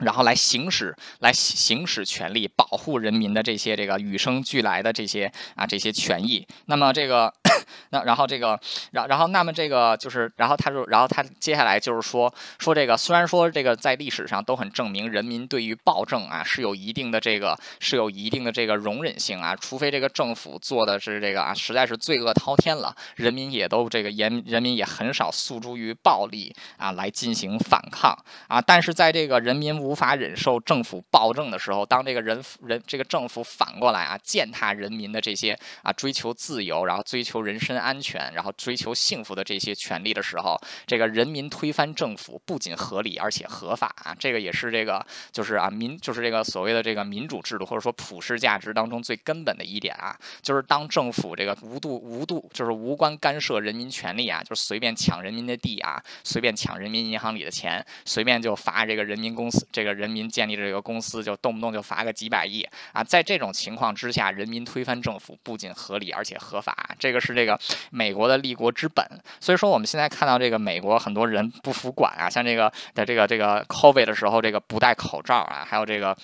然后来行使、来行使权利，保护人民的这些这个与生俱来的这些啊这些权益。那么这个。那然后这个，然然后那么这个就是，然后他就，然后他接下来就是说说这个，虽然说这个在历史上都很证明人民对于暴政啊是有一定的这个是有一定的这个容忍性啊，除非这个政府做的是这个啊实在是罪恶滔天了，人民也都这个严人民也很少诉诸于暴力啊来进行反抗。啊，但是在这个人民无法忍受政府暴政的时候，当这个人人这个政府反过来啊践踏人民的这些啊追求自由，然后追求人。身安全，然后追求幸福的这些权利的时候，这个人民推翻政府不仅合理，而且合法啊。这个也是这个就是啊民就是这个所谓的这个民主制度或者说普世价值当中最根本的一点啊，就是当政府这个无度无度就是无关干涉人民权利啊，就是随便抢人民的地啊，随便抢人民银行里的钱，随便就罚这个人民公司，这个人民建立这个公司就动不动就罚个几百亿啊。在这种情况之下，人民推翻政府不仅合理，而且合法。这个是这。个美国的立国之本，所以说我们现在看到这个美国很多人不服管啊，像这个在这个这个 COVID 的时候，这个不戴口罩啊，还有这个。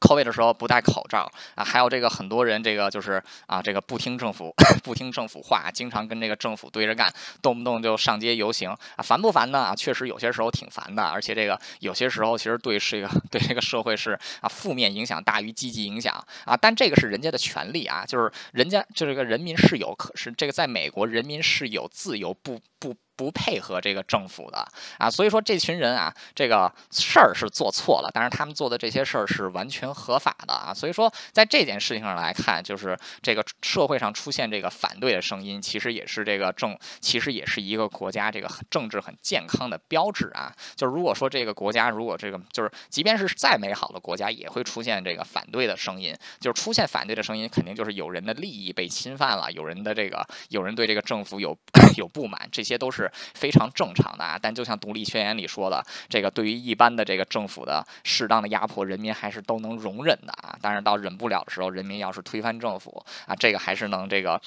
COVID 的时候不戴口罩啊，还有这个很多人这个就是啊，这个不听政府 不听政府话，经常跟这个政府对着干，动不动就上街游行啊，烦不烦呢？啊，确实有些时候挺烦的，而且这个有些时候其实对这个对这个社会是啊负面影响大于积极影响啊，但这个是人家的权利啊，就是人家就这个人民是有可是这个在美国人民是有自由不不。不配合这个政府的啊。所以说这群人啊，这个事儿是做错了，但是他们做的这些事儿是完全合法的啊。所以说在这件事情上来看，就是这个社会上出现这个反对的声音，其实也是这个政，其实也是一个国家这个政治很健康的标志啊。就是如果说这个国家如果这个就是，即便是再美好的国家，也会出现这个反对的声音。就是出现反对的声音，肯定就是有人的利益被侵犯了，有人的这个有人对这个政府有 有不满，这些都是非常正常的啊。但就像独立宣言里说的，这个对于一般的这个政府的适当的压迫，人民还是都能容忍的啊。但是到忍不了的时候，人民要是推翻政府啊，这个还是能这个。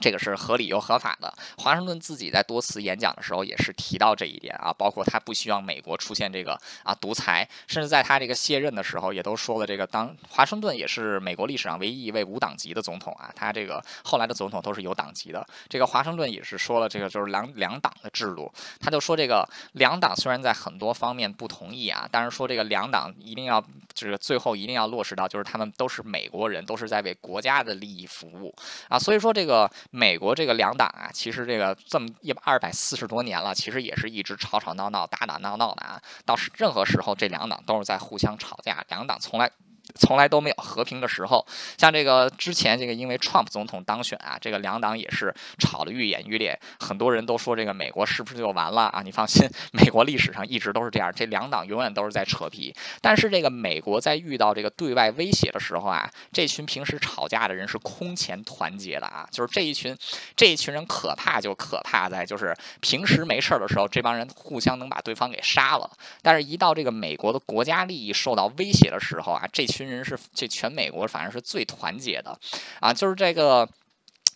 这个是合理又合法的。华盛顿自己在多次演讲的时候也是提到这一点啊，包括他不希望美国出现这个啊独裁，甚至在他这个卸任的时候也都说了这个。当华盛顿也是美国历史上唯一一位无党籍的总统啊，他这个后来的总统都是有党籍的。这个华盛顿也是说了这个就是两两党的制度，他就说这个两党虽然在很多方面不同意啊，但是说这个两党一定要就是最后一定要落实到就是他们都是美国人，都是在为国家的利益服务啊，所以说这个。美国这个两党啊，其实这个这么一二百四十多年了，其实也是一直吵吵闹闹、打打闹闹的啊。到任何时候，这两党都是在互相吵架，两党从来。从来都没有和平的时候，像这个之前这个因为 Trump 总统当选啊，这个两党也是吵得愈演愈烈，很多人都说这个美国是不是就完了啊？你放心，美国历史上一直都是这样，这两党永远都是在扯皮。但是这个美国在遇到这个对外威胁的时候啊，这群平时吵架的人是空前团结的啊，就是这一群这一群人可怕就可怕在就是平时没事儿的时候，这帮人互相能把对方给杀了，但是一到这个美国的国家利益受到威胁的时候啊，这群。群人是这全美国反正是最团结的，啊，就是这个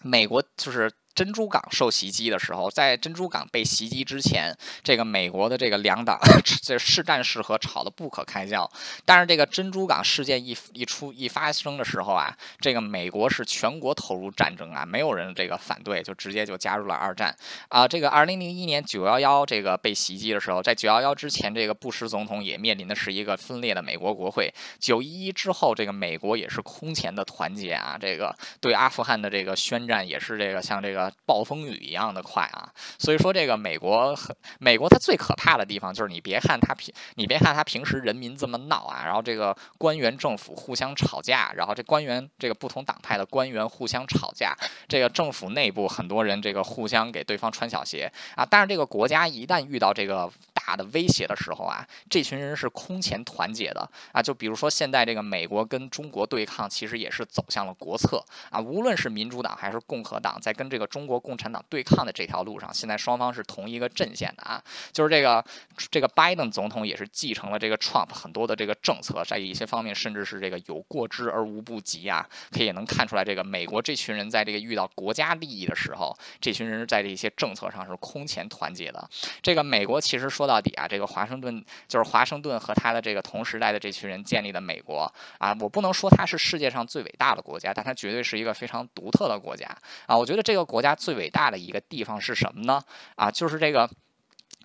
美国就是。珍珠港受袭击的时候，在珍珠港被袭击之前，这个美国的这个两党 这是战是和吵得不可开交。但是这个珍珠港事件一一出一发生的时候啊，这个美国是全国投入战争啊，没有人这个反对，就直接就加入了二战啊。这个二零零一年九幺幺这个被袭击的时候，在九幺幺之前，这个布什总统也面临的是一个分裂的美国国会。九一一之后，这个美国也是空前的团结啊，这个对阿富汗的这个宣战也是这个像这个。暴风雨一样的快啊！所以说这个美国，美国它最可怕的地方就是你别看它平，你别看它平时人民这么闹啊，然后这个官员政府互相吵架，然后这官员这个不同党派的官员互相吵架，这个政府内部很多人这个互相给对方穿小鞋啊。但是这个国家一旦遇到这个大的威胁的时候啊，这群人是空前团结的啊。就比如说现在这个美国跟中国对抗，其实也是走向了国策啊。无论是民主党还是共和党，在跟这个中国共产党对抗的这条路上，现在双方是同一个阵线的啊。就是这个这个拜登总统也是继承了这个 Trump 很多的这个政策，在一些方面甚至是这个有过之而无不及啊。可以也能看出来，这个美国这群人在这个遇到国家利益的时候，这群人在这些政策上是空前团结的。这个美国其实说到底啊，这个华盛顿就是华盛顿和他的这个同时代的这群人建立的美国啊，我不能说它是世界上最伟大的国家，但它绝对是一个非常独特的国家啊。我觉得这个国家最伟大的一个地方是什么呢？啊，就是这个。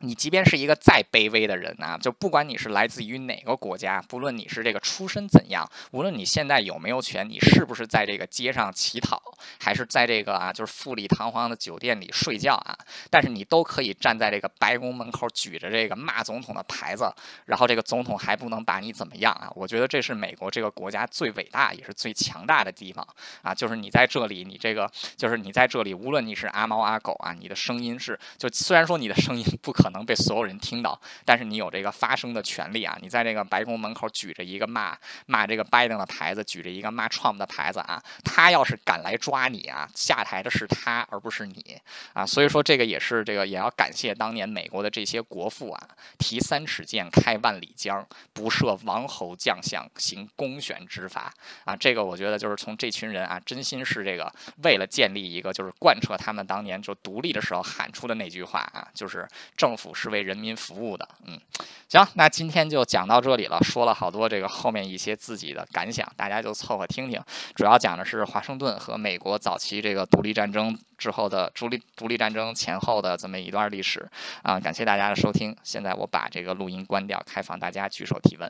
你即便是一个再卑微的人啊，就不管你是来自于哪个国家，不论你是这个出身怎样，无论你现在有没有权，你是不是在这个街上乞讨，还是在这个啊就是富丽堂皇的酒店里睡觉啊，但是你都可以站在这个白宫门口举着这个骂总统的牌子，然后这个总统还不能把你怎么样啊？我觉得这是美国这个国家最伟大也是最强大的地方啊，就是你在这里，你这个就是你在这里，无论你是阿猫阿狗啊，你的声音是就虽然说你的声音不可。可能被所有人听到，但是你有这个发声的权利啊！你在这个白宫门口举着一个骂骂这个拜登的牌子，举着一个骂 Trump 的牌子啊！他要是敢来抓你啊，下台的是他，而不是你啊！所以说这个也是这个也要感谢当年美国的这些国父啊，提三尺剑，开万里江，不设王侯将相，行公选之法啊！这个我觉得就是从这群人啊，真心是这个为了建立一个，就是贯彻他们当年就独立的时候喊出的那句话啊，就是政。政府是为人民服务的，嗯，行，那今天就讲到这里了，说了好多这个后面一些自己的感想，大家就凑合听听。主要讲的是华盛顿和美国早期这个独立战争之后的独立独立战争前后的这么一段历史啊，感谢大家的收听。现在我把这个录音关掉，开放大家举手提问。